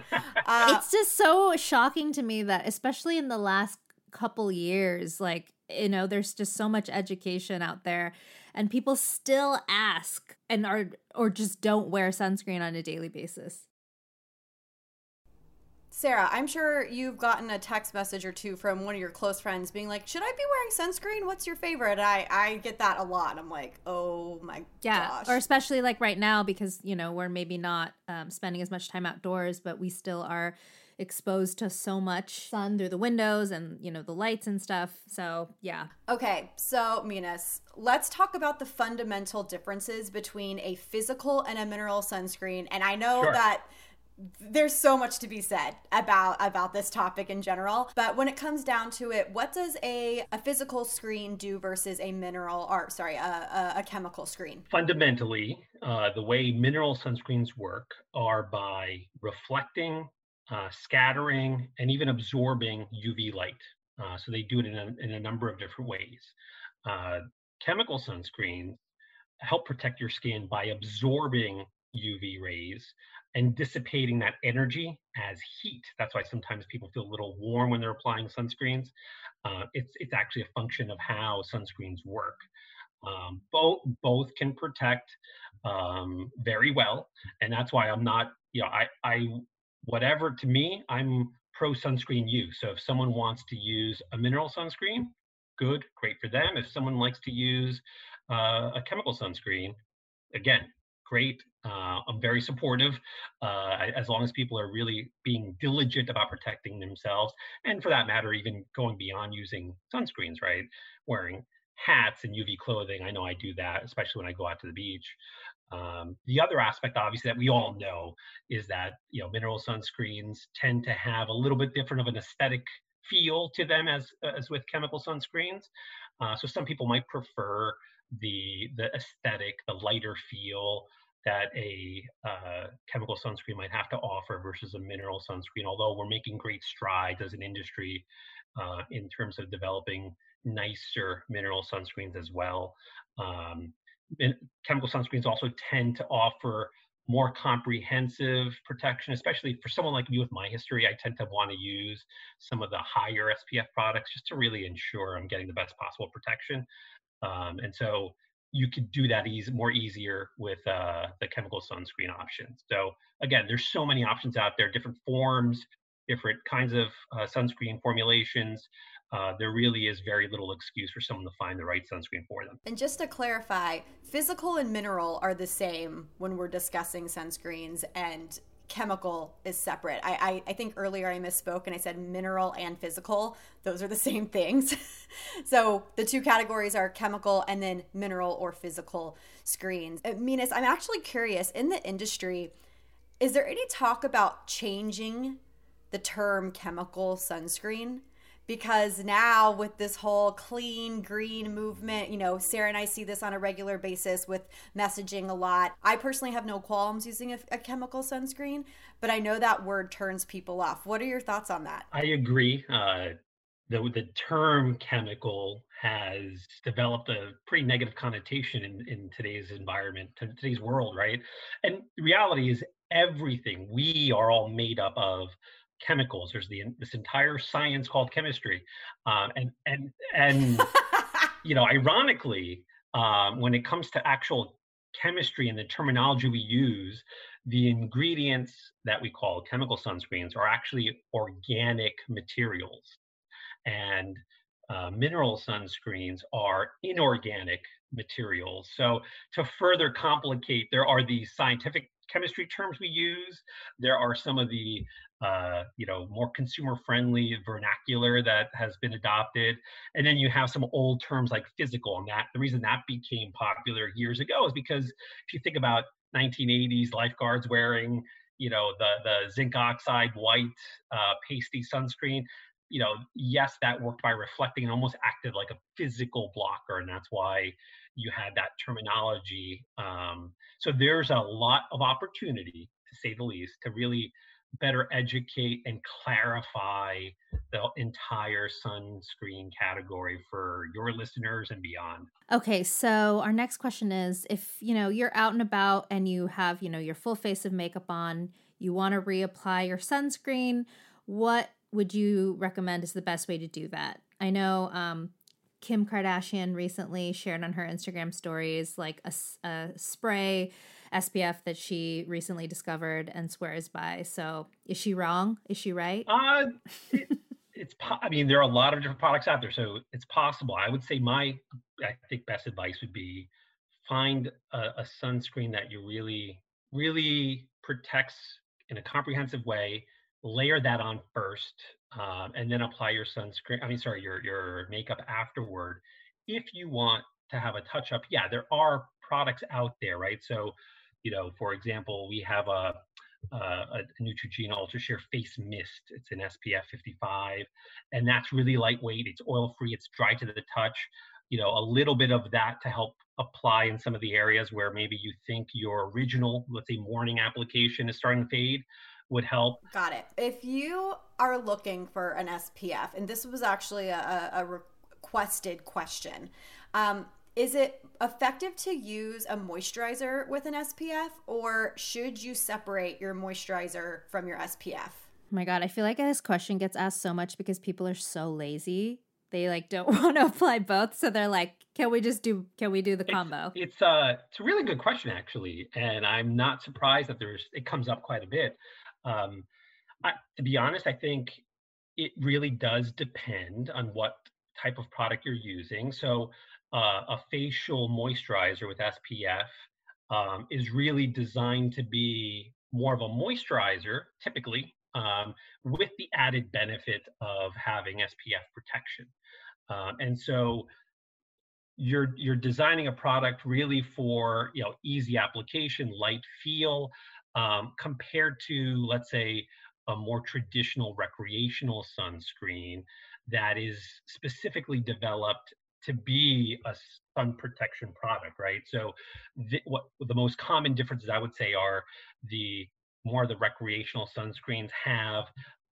Uh, it's just so shocking to me that especially in the last couple years like you know there's just so much education out there and people still ask and are or just don't wear sunscreen on a daily basis Sarah, I'm sure you've gotten a text message or two from one of your close friends being like, should I be wearing sunscreen? What's your favorite? And I, I get that a lot. I'm like, oh my yeah gosh. or especially like right now because you know we're maybe not um, spending as much time outdoors but we still are exposed to so much sun through the windows and, you know, the lights and stuff. So, yeah. Okay, so Minas, let's talk about the fundamental differences between a physical and a mineral sunscreen. And I know sure. that there's so much to be said about about this topic in general but when it comes down to it what does a, a physical screen do versus a mineral or sorry a, a, a chemical screen fundamentally uh, the way mineral sunscreens work are by reflecting uh, scattering and even absorbing uv light uh, so they do it in a, in a number of different ways uh, chemical sunscreens help protect your skin by absorbing uv rays and dissipating that energy as heat. That's why sometimes people feel a little warm when they're applying sunscreens. Uh, it's it's actually a function of how sunscreens work. Um, both both can protect um, very well, and that's why I'm not. You know, I I whatever to me, I'm pro sunscreen use. So if someone wants to use a mineral sunscreen, good, great for them. If someone likes to use uh, a chemical sunscreen, again, great. Uh, I'm very supportive uh, as long as people are really being diligent about protecting themselves. And for that matter, even going beyond using sunscreens, right? Wearing hats and UV clothing. I know I do that, especially when I go out to the beach. Um, the other aspect, obviously, that we all know is that you know mineral sunscreens tend to have a little bit different of an aesthetic feel to them as as with chemical sunscreens. Uh, so some people might prefer the the aesthetic, the lighter feel that a uh, chemical sunscreen might have to offer versus a mineral sunscreen. Although we're making great strides as an industry uh, in terms of developing nicer mineral sunscreens as well. Um, chemical sunscreens also tend to offer more comprehensive protection, especially for someone like me with my history. I tend to want to use some of the higher SPF products just to really ensure I'm getting the best possible protection. Um, and so you could do that easy, more easier with uh, the chemical sunscreen options. So again, there's so many options out there, different forms, different kinds of uh, sunscreen formulations. Uh, there really is very little excuse for someone to find the right sunscreen for them. And just to clarify, physical and mineral are the same when we're discussing sunscreens, and chemical is separate. I, I, I, think earlier I misspoke and I said mineral and physical. Those are the same [laughs] things. so the two categories are chemical and then mineral or physical screens. Uh, Minas, I'm actually curious in the industry, is there any talk about changing the term chemical sunscreen? because now with this whole clean green movement, you know, Sarah and I see this on a regular basis with messaging a lot. I personally have no qualms using a, a chemical sunscreen, but I know that word turns people off. What are your thoughts on that? I agree. Uh, the, the term chemical has developed a pretty negative connotation in, in today's environment, today's world, right? And the reality is everything we are all made up of chemicals. There's the this entire science called chemistry, um, and and and [laughs] you know, ironically, um, when it comes to actual chemistry and the terminology we use, the ingredients that we call chemical sunscreens are actually organic materials, and uh, mineral sunscreens are inorganic materials. So to further complicate, there are these scientific chemistry terms we use. There are some of the uh, you know more consumer friendly vernacular that has been adopted, and then you have some old terms like physical. And that the reason that became popular years ago is because if you think about 1980s lifeguards wearing you know the the zinc oxide white uh, pasty sunscreen you know yes that worked by reflecting and almost acted like a physical blocker and that's why you had that terminology. Um, so there's a lot of opportunity, to say the least, to really better educate and clarify the entire sunscreen category for your listeners and beyond. Okay, so our next question is if, you know, you're out and about and you have, you know, your full face of makeup on, you want to reapply your sunscreen, what would you recommend is the best way to do that? I know um, Kim Kardashian recently shared on her Instagram stories like a, a spray SPF that she recently discovered and swears by. So is she wrong? Is she right? Uh, it, it's. Po- I mean, there are a lot of different products out there, so it's possible. I would say my, I think, best advice would be find a, a sunscreen that you really, really protects in a comprehensive way layer that on first, um, and then apply your sunscreen. I mean, sorry, your your makeup afterward. If you want to have a touch up, yeah, there are products out there, right? So, you know, for example, we have a a Neutrogena Ultra Sheer Face Mist. It's an SPF 55, and that's really lightweight. It's oil free. It's dry to the touch. You know, a little bit of that to help apply in some of the areas where maybe you think your original, let's say, morning application is starting to fade would help. Got it. If you are looking for an SPF, and this was actually a, a requested question, um, is it effective to use a moisturizer with an SPF, or should you separate your moisturizer from your SPF? Oh my God, I feel like this question gets asked so much because people are so lazy. They like don't [laughs] want to apply both, so they're like, "Can we just do? Can we do the combo?" It's, it's uh, it's a really good question actually, and I'm not surprised that there's it comes up quite a bit. Um, I, to be honest, I think it really does depend on what type of product you're using. So, uh, a facial moisturizer with SPF um, is really designed to be more of a moisturizer, typically, um, with the added benefit of having SPF protection. Um, and so, you're you're designing a product really for you know easy application, light feel, um, compared to, let's say, a more traditional recreational sunscreen that is specifically developed to be a sun protection product, right? So, the, what the most common differences I would say are the more of the recreational sunscreens have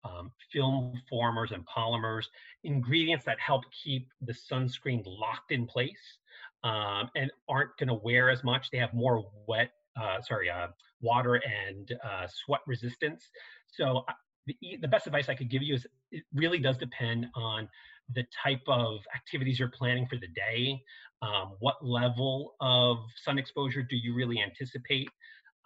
um, film formers and polymers, ingredients that help keep the sunscreen locked in place um, and aren't going to wear as much. They have more wet uh, sorry, uh, water and uh, sweat resistance. So uh, the, the best advice I could give you is it really does depend on the type of activities you're planning for the day. Um, what level of sun exposure do you really anticipate?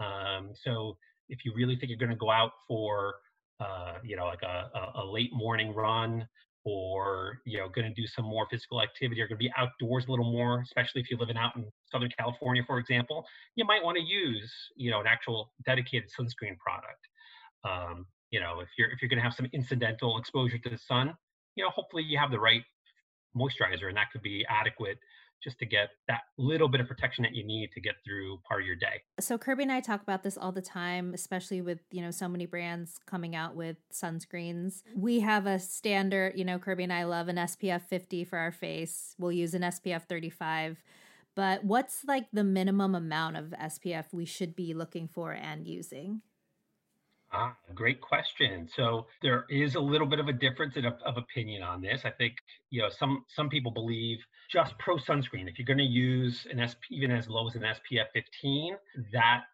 Um, so if you really think you're going to go out for, uh, you know, like a, a, a late morning run or you know going to do some more physical activity or going to be outdoors a little more especially if you're living out in southern california for example you might want to use you know an actual dedicated sunscreen product. Um, you know if you're if you're going to have some incidental exposure to the sun you know hopefully you have the right moisturizer and that could be adequate just to get that little bit of protection that you need to get through part of your day. So Kirbie and I talk about this all the time, especially with, you know, so many brands coming out with sunscreens. We have a standard, you know, Kirbie and I love an SPF 50 for our face. We'll use an SPF 35. But what's like the minimum amount of SPF we should be looking for and using? Ah, great question. So there is a little bit of a difference in, of opinion on this. I think you know some some people believe just pro sunscreen. If you're going to use an SP, even as low as an SPF 15, that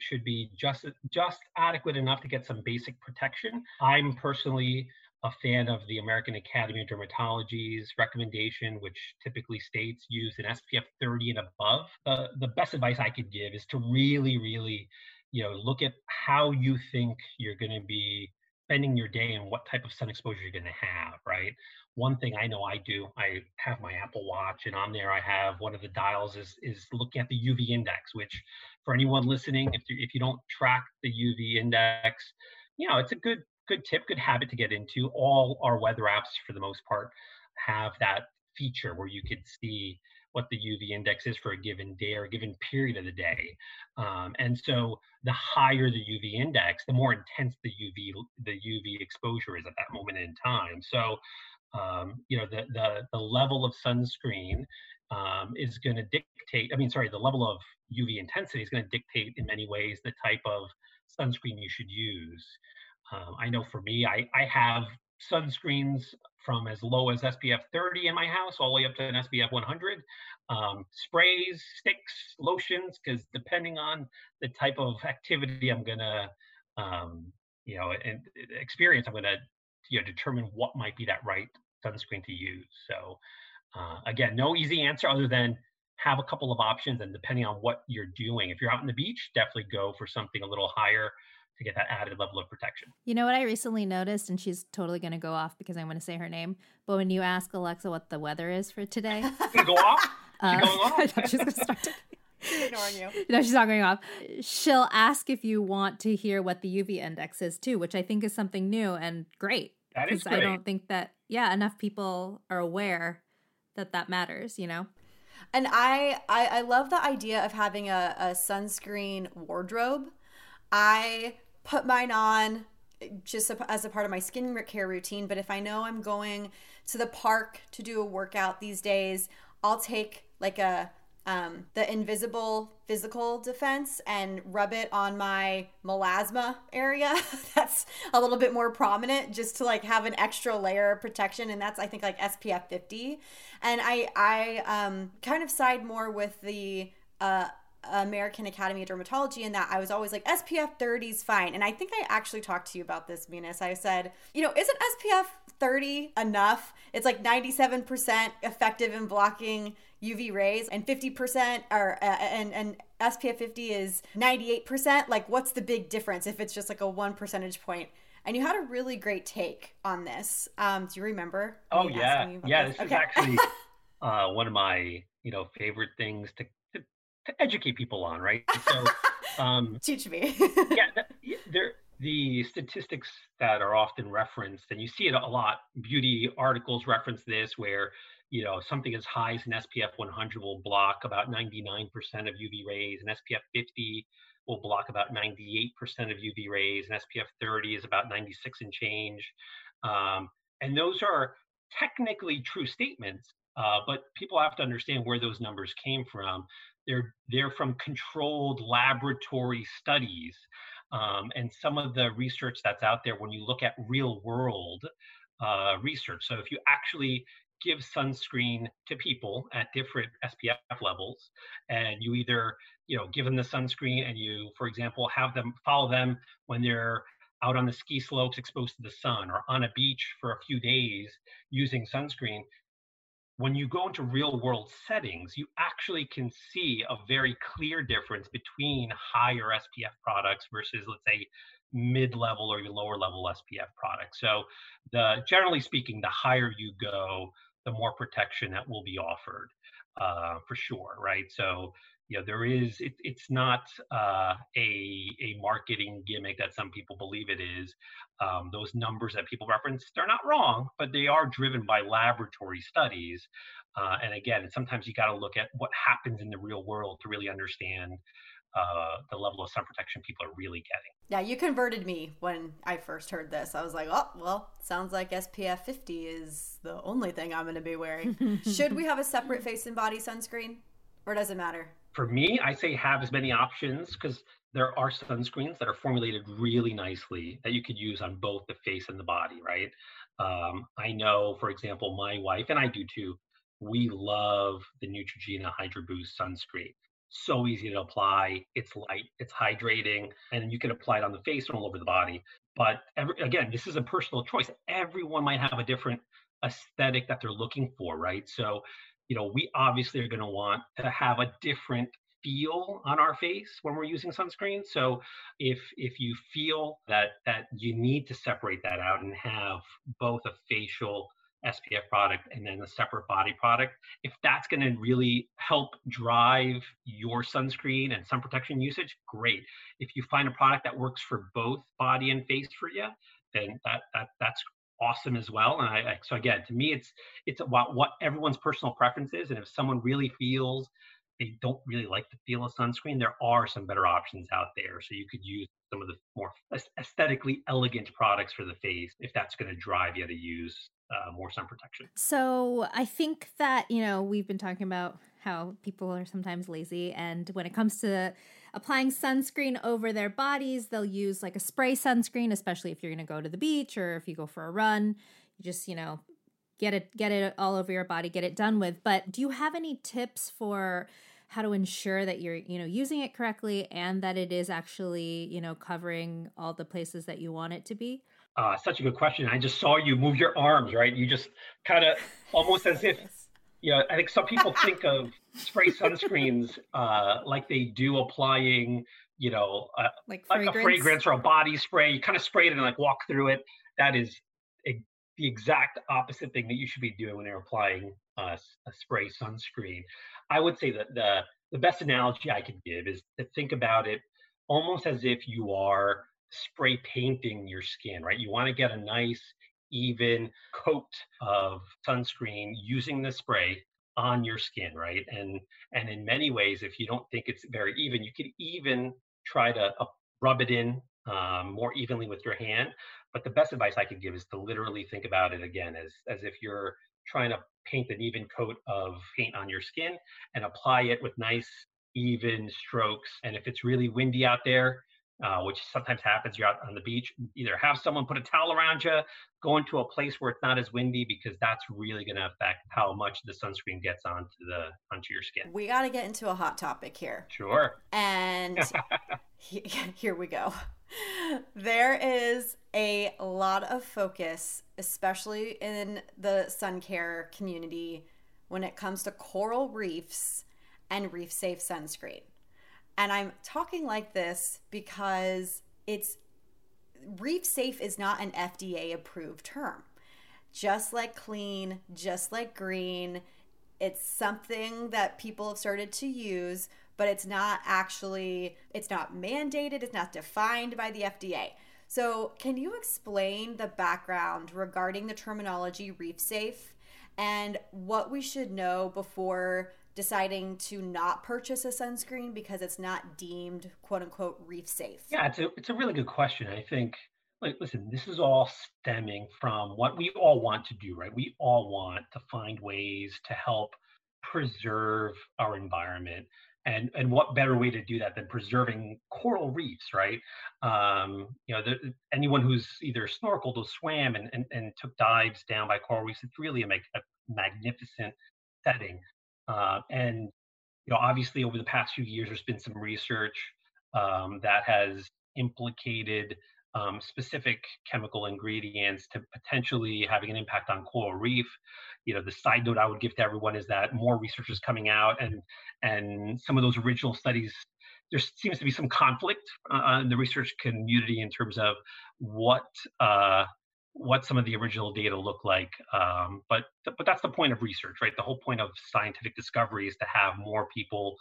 should be just just adequate enough to get some basic protection. I'm personally a fan of the American Academy of Dermatology's recommendation, which typically states use an SPF 30 and above. Uh, the best advice I could give is to really, really you know look at how you think you're going to be spending your day and what type of sun exposure you're going to have right? One thing i know i do i have my apple watch and on there i have one of the dials is is looking at the uv index which for anyone listening if you, if you don't track the uv index you know it's a good good tip good habit to get into. All our weather apps for the most part have that feature where you could see what the UV index is for a given day or a given period of the day. Um, and so the higher the UV index, the more intense the UV the UV exposure is at that moment in time. So um, you know the, the the level of sunscreen um, is going to dictate. I mean, sorry, the level of UV intensity is going to dictate in many ways the type of sunscreen you should use. Um, I know for me, I, I have sunscreens from as low as SPF 30 in my house all the way up to an SPF 100. Um, sprays, sticks, lotions, because depending on the type of activity I'm gonna, um, you know, and experience, I'm gonna, you know, determine what might be that right sunscreen to use. So, uh, again, no easy answer other than have a couple of options, and depending on what you're doing, if you're out on the beach, definitely go for something a little higher to get that added level of protection. You know what I recently noticed, and she's totally going to go off because I'm going to say her name. But when you ask Alexa what the weather is for today, [laughs] go off. [laughs] Uh, going off? [laughs] she's going to start. To... ignoring you. No, she's not going off. She'll ask if you want to hear what the UV index is too, which I think is something new and great. That is great. I don't think that yeah enough people are aware that that matters. You know. And I, I, I love the idea of having a, a sunscreen wardrobe. I put mine on just as a part of my skincare routine. But if I know I'm going to the park to do a workout these days, I'll take like a um, the invisible physical defense and rub it on my melasma area [laughs] that's a little bit more prominent just to like have an extra layer of protection and that's i think like spf 50 and i i um, kind of side more with the uh, American Academy of Dermatology and that I was always like SPF 30 is fine. And I think I actually talked to you about this, Minas. I said, you know, isn't SPF 30 enough? It's like 97% effective in blocking UV rays and 50% or uh, and and SPF 50 is 98%. Like what's the big difference if it's just like a 1 percentage point? And you had a really great take on this. Um, do you remember? Oh yeah. Yeah, this, this okay. is actually [laughs] uh, one of my, you know, favorite things to to educate people on, right? [laughs] So, um, teach me. [laughs] yeah, [laughs] there the statistics that are often referenced, and you see it a lot. Beauty articles reference this, where you know something as high as an SPF 100 will block about 99% of UV rays, and SPF 50 will block about 98% of UV rays, and SPF 30 is about 96 and change. Um, and those are technically true statements, uh, but people have to understand where those numbers came from. They're they're from controlled laboratory studies, um, and some of the research that's out there when you look at real world uh, research. So if you actually give sunscreen to people at different SPF levels, and you either you know give them the sunscreen and you, for example, have them follow them when they're out on the ski slopes exposed to the sun or on a beach for a few days using sunscreen when you go into real world settings, you actually can see a very clear difference between higher SPF products versus, let's say, mid level or even lower level SPF products. So, the generally speaking, the higher you go, the more protection that will be offered uh, for sure, right? So, you know there is it, it's not uh, a a marketing gimmick that some people believe it is um, those numbers that people reference they're not wrong but they are driven by laboratory studies uh, and again sometimes you got to look at what happens in the real world to really understand uh, the level of sun protection people are really getting. Yeah, you converted me when I first heard this. I was like, oh, well, sounds like SPF 50 is the only thing I'm going to be wearing. [laughs] Should we have a separate face and body sunscreen or does it matter? For me, I say have as many options because there are sunscreens that are formulated really nicely that you could use on both the face and the body, right? Um, I know, for example, my wife and I do too. We love the Neutrogena Hydro Boost sunscreen. So easy to apply. It's light, it's hydrating, and you can apply it on the face and all over the body. But every, again, this is a personal choice. Everyone might have a different aesthetic that they're looking for, right? So you know, we obviously are going to want to have a different feel on our face when we're using sunscreen. So if if you feel that that you need to separate that out and have both a facial SPF product and then a separate body product, if that's going to really help drive your sunscreen and sun protection usage, great. If you find a product that works for both body and face for you, then that that that's awesome as well. And I, so again, to me, it's it's about what everyone's personal preference is, and if someone really feels they don't really like the feel of sunscreen, there are some better options out there. So you could use some of the more aesthetically elegant products for the face if that's going to drive you to use uh, more sun protection. So I think that you know we've been talking about how people are sometimes lazy, and when it comes to applying sunscreen over their bodies. They'll use like a spray sunscreen, especially if you're going to go to the beach or if you go for a run. You just, you know, get it get it all over your body, get it done with. But do you have any tips for how to ensure that you're, you know, using it correctly and that it is actually, you know, covering all the places that you want it to be? Uh, such a good question. I just saw you move your arms, right? You just kind of [laughs] almost as if you know, I think some people think of spray sunscreens uh, like they do applying, you know, uh, like, like, a fragrance or a body spray. You kind of spray it and like walk through it. That is a, the exact opposite thing that you should be doing when you're applying uh, a spray sunscreen. I would say that the the best analogy I could give is to think about it almost as if you are spray painting your skin, right? You want to get a nice, even coat of sunscreen using the spray on your skin, right? And and in many ways, if you don't think it's very even, you could even try to uh, rub it in um, more evenly with your hand. But the best advice I could give is to literally think about it again as as if you're trying to paint an even coat of paint on your skin and apply it with nice even strokes. And if it's really windy out there, uh, which sometimes happens. You're out on the beach. Either have someone put a towel around you, go into a place where it's not as windy because that's really going to affect how much the sunscreen gets onto the onto your skin. We got to get into a hot topic here. Sure. And [laughs] [laughs] here we go. There is a lot of focus, especially in the sun care community, when it comes to coral reefs and reef safe sunscreen. And I'm talking like this because it's reef safe is not an FDA approved term. Just like clean, just like green, it's something that people have started to use, but it's not actually it's not mandated, it's not defined by the FDA. So, can you explain the background regarding the terminology reef safe and what we should know before deciding to not purchase a sunscreen because it's not deemed quote unquote reef safe? Yeah, it's a it's a really good question. I think like listen, this is all stemming from what we all want to do, right? We all want to find ways to help preserve our environment. And, and what better way to do that than preserving coral reefs, right? Um, you know, the, anyone who's either snorkeled or swam and, and, and took dives down by coral reefs, it's really a, mag- a magnificent setting. Uh, and you know, obviously, over the past few years, there's been some research um, that has implicated um, specific chemical ingredients to potentially having an impact on coral reef. You know, the side note I would give to everyone is that more research is coming out, and and some of those original studies, there seems to be some conflict uh, in the research community in terms of what uh, what some of the original data look like. Um, but but that's the point of research, right? The whole point of scientific discovery is to have more people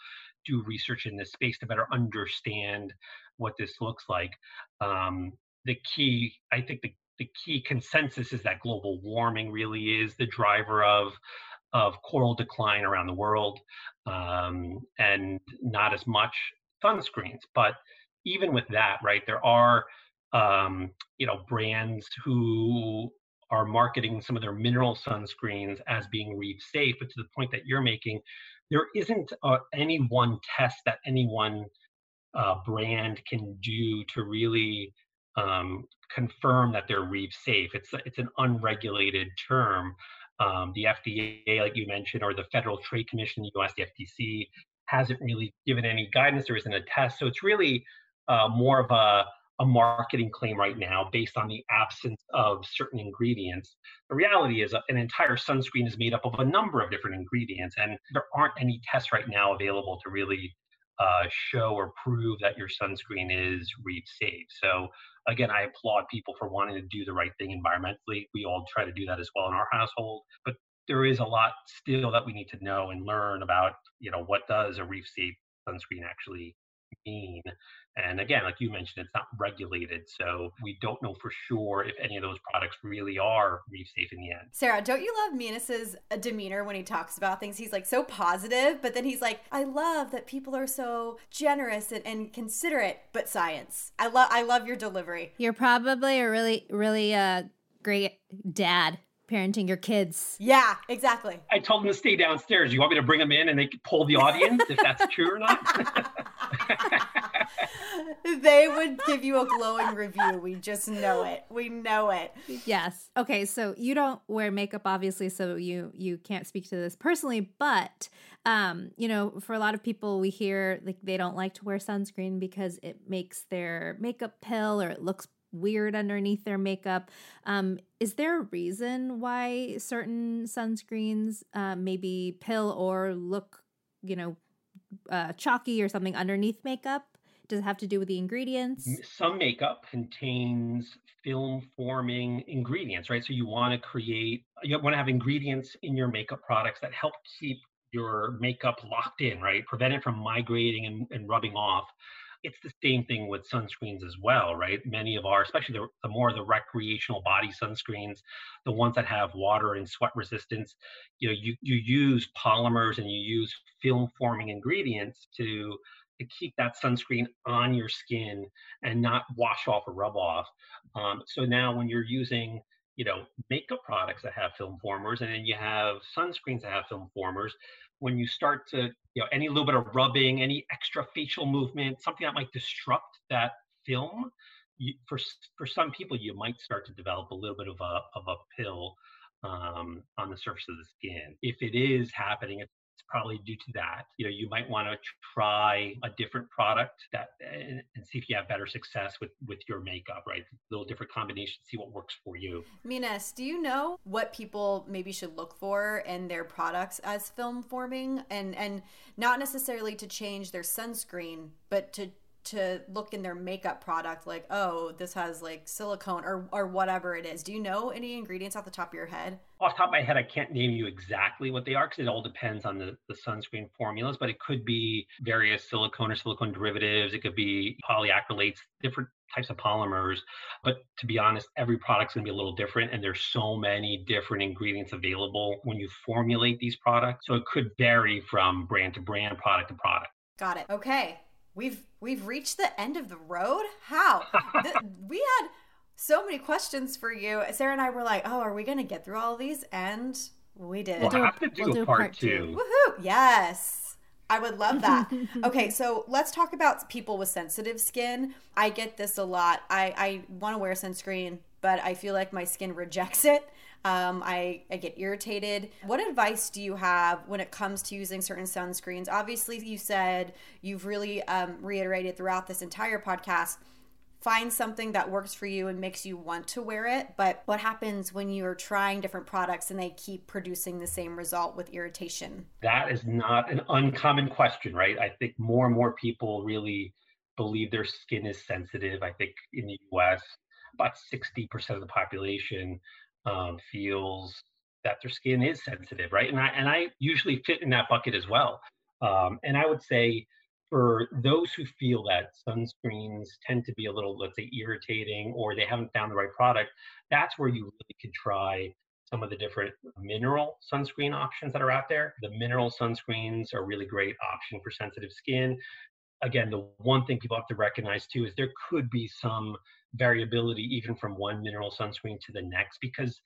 do research in this space to better understand what this looks like. Um, the key, I think, the the key consensus is that global warming really is the driver of of coral decline around the world, um, and not as much sunscreens. But even with that, right, there are um, you know, brands who are marketing some of their mineral sunscreens as being reef safe. But to the point that you're making, there isn't uh, any one test that any one uh, brand can do to really um, confirm that they're reef safe. It's it's an unregulated term. Um, the FDA, like you mentioned, or the Federal Trade Commission, the U.S. the FTC, hasn't really given any guidance. There isn't a test, so it's really uh, more of a a marketing claim right now based on the absence of certain ingredients. The reality is an entire sunscreen is made up of a number of different ingredients, and there aren't any tests right now available to really uh, show or prove that your sunscreen is reef safe. So again, I applaud people for wanting to do the right thing environmentally. We all try to do that as well in our household, but there is a lot still that we need to know and learn about, you know, what does a reef safe sunscreen actually mean? And again, like you mentioned, it's not regulated. So we don't know for sure if any of those products really are reef safe in the end. Sarah, don't you love Minas's uh, demeanor when he talks about things? He's like so positive, but then he's like, I love that people are so generous and, and considerate, but science. I love I love your delivery. You're probably a really, really uh, great dad parenting your kids. Yeah, exactly. I told them to stay downstairs. You want me to bring them in and they pull the audience if that's true or not? [laughs] [laughs] [laughs] they would give you a glowing review. We just know it. We know it. Yes. Okay, so you don't wear makeup obviously, so you you can't speak to this personally, but um, you know, for a lot of people we hear like they don't like to wear sunscreen because it makes their makeup pill or it looks weird underneath their makeup. Um, is there a reason why certain sunscreens uh, maybe pill or look, you know, uh, chalky or something underneath makeup? Does it have to do with the ingredients? Some makeup contains film forming ingredients, right? So you want to create, you want to have ingredients in your makeup products that help keep your makeup locked in, right? Prevent it from migrating and, and rubbing off. It's the same thing with sunscreens as well, right? Many of our, especially the, the more the recreational body sunscreens, the ones that have water and sweat resistance, you know, you, you use polymers and you use film forming ingredients to to keep that sunscreen on your skin and not wash off or rub off. Um, so now when you're using you know makeup products that have film formers and then you have sunscreens that have film formers when you start to you know any little bit of rubbing any extra facial movement something that might disrupt that film you, for for some people you might start to develop a little bit of a of a pill um, on the surface of the skin. If it is happening probably due to that. You know, you might want to try a different product that and, and, see if you have better success with with your makeup, right? A little different combination, see what works for you. Minas, do you know what people maybe should look for in their products as film forming and and not necessarily to change their sunscreen, but to to look in their makeup product like oh this has like silicone or or whatever it is. Do you know any ingredients off the top of your head? Off the top of my head i can't name you exactly what they are because it all depends on the, the sunscreen formulas but it could be various silicone or silicone derivatives. It could be polyacrylates different types of polymers. But to be honest every product's going to be a little different and there's so many different ingredients available when you formulate these products. So it could vary from brand to brand product to product. Got it. Okay we've we've reached the end of the road. How? [laughs] we had so many questions for you. Sarah and I were like, "Oh, are we going to get through all of these?" And we did. We'll have to do, we'll do part, part two. two. Woohoo! Yes. I would love that. [laughs] okay, so let's talk about people with sensitive skin. I get this a lot. I, I want to wear sunscreen, but I feel like my skin rejects it. Um, I, I get irritated. What advice do you have when it comes to using certain sunscreens? Obviously, you said you've really um, reiterated throughout this entire podcast find something that works for you and makes you want to wear it. But what happens when you're trying different products and they keep producing the same result with irritation? That is not an uncommon question, right? I think more and more people really believe their skin is sensitive. I think in the US, about 60% of the population um, feels that their skin is sensitive, right? And I and I usually fit in that bucket as well. Um, and I would say for those who feel that sunscreens tend to be a little, let's say, irritating, or they haven't found the right product, that's where you really can try some of the different mineral sunscreen options that are out there. The mineral sunscreens are really great option for sensitive skin. Again, the one thing people have to recognize too is there could be some variability even from one mineral sunscreen to the next because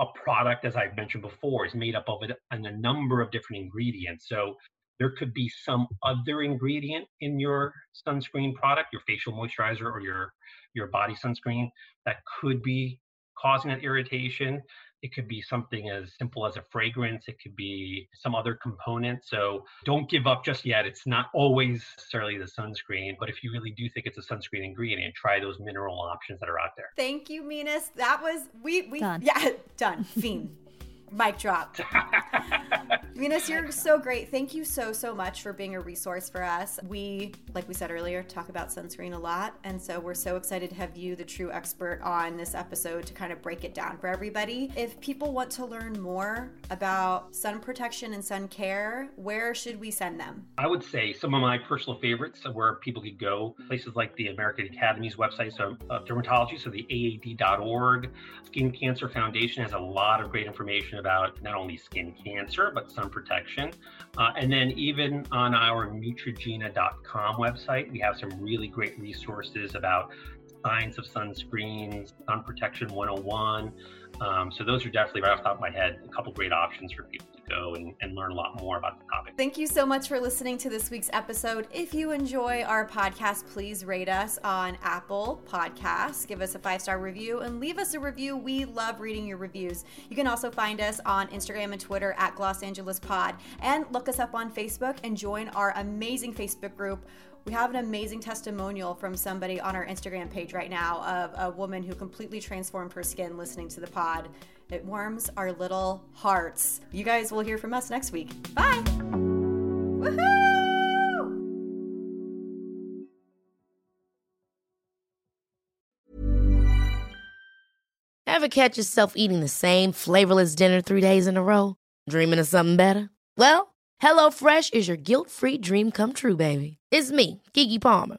a product, as I've mentioned before, is made up of a, a number of different ingredients. So there could be some other ingredient in your sunscreen product, your facial moisturizer or your your body sunscreen that could be causing that irritation. It could be something as simple as a fragrance. It could be some other component. So don't give up just yet. It's not always necessarily the sunscreen, but if you really do think it's a sunscreen ingredient, try those mineral options that are out there. Thank you, Minas. That was we we done. yeah [laughs] done. Fiend. Mic drop. [laughs] Minas, you're so great. Thank you so, so much for being a resource for us. We, like we said earlier, talk about sunscreen a lot. And so we're so excited to have you, the true expert, on this episode to kind of break it down for everybody. If people want to learn more about sun protection and sun care, where should we send them? I would say some of my personal favorites where people could go, places like the American Academy's website, so uh, dermatology, so the AAD.org. Skin Cancer Foundation has a lot of great information about not only skin cancer, but sun protection. Uh, and then even on our Neutrogena.com website, we have some really great resources about science of sunscreens, sun protection 101. Um, so those are definitely right off the top of my head, a couple great options for people go and, and learn a lot more about the topic. Thank you so much for listening to this week's episode. If you enjoy our podcast, please rate us on Apple Podcasts, give us a five star review, and leave us a review. We love reading your reviews. You can also find us on Instagram and Twitter at Gloss Angeles Pod, and look us up on Facebook and join our amazing Facebook group. We have an amazing testimonial from somebody on our Instagram page right now of a woman who completely transformed her skin listening to the pod. It warms our little hearts. You guys will hear from us next week. Bye. Woohoo! Ever catch yourself eating the same flavorless dinner three days in a row? Dreaming of something better? Well, HelloFresh is your guilt-free dream come true, baby. It's me, Keke Palmer.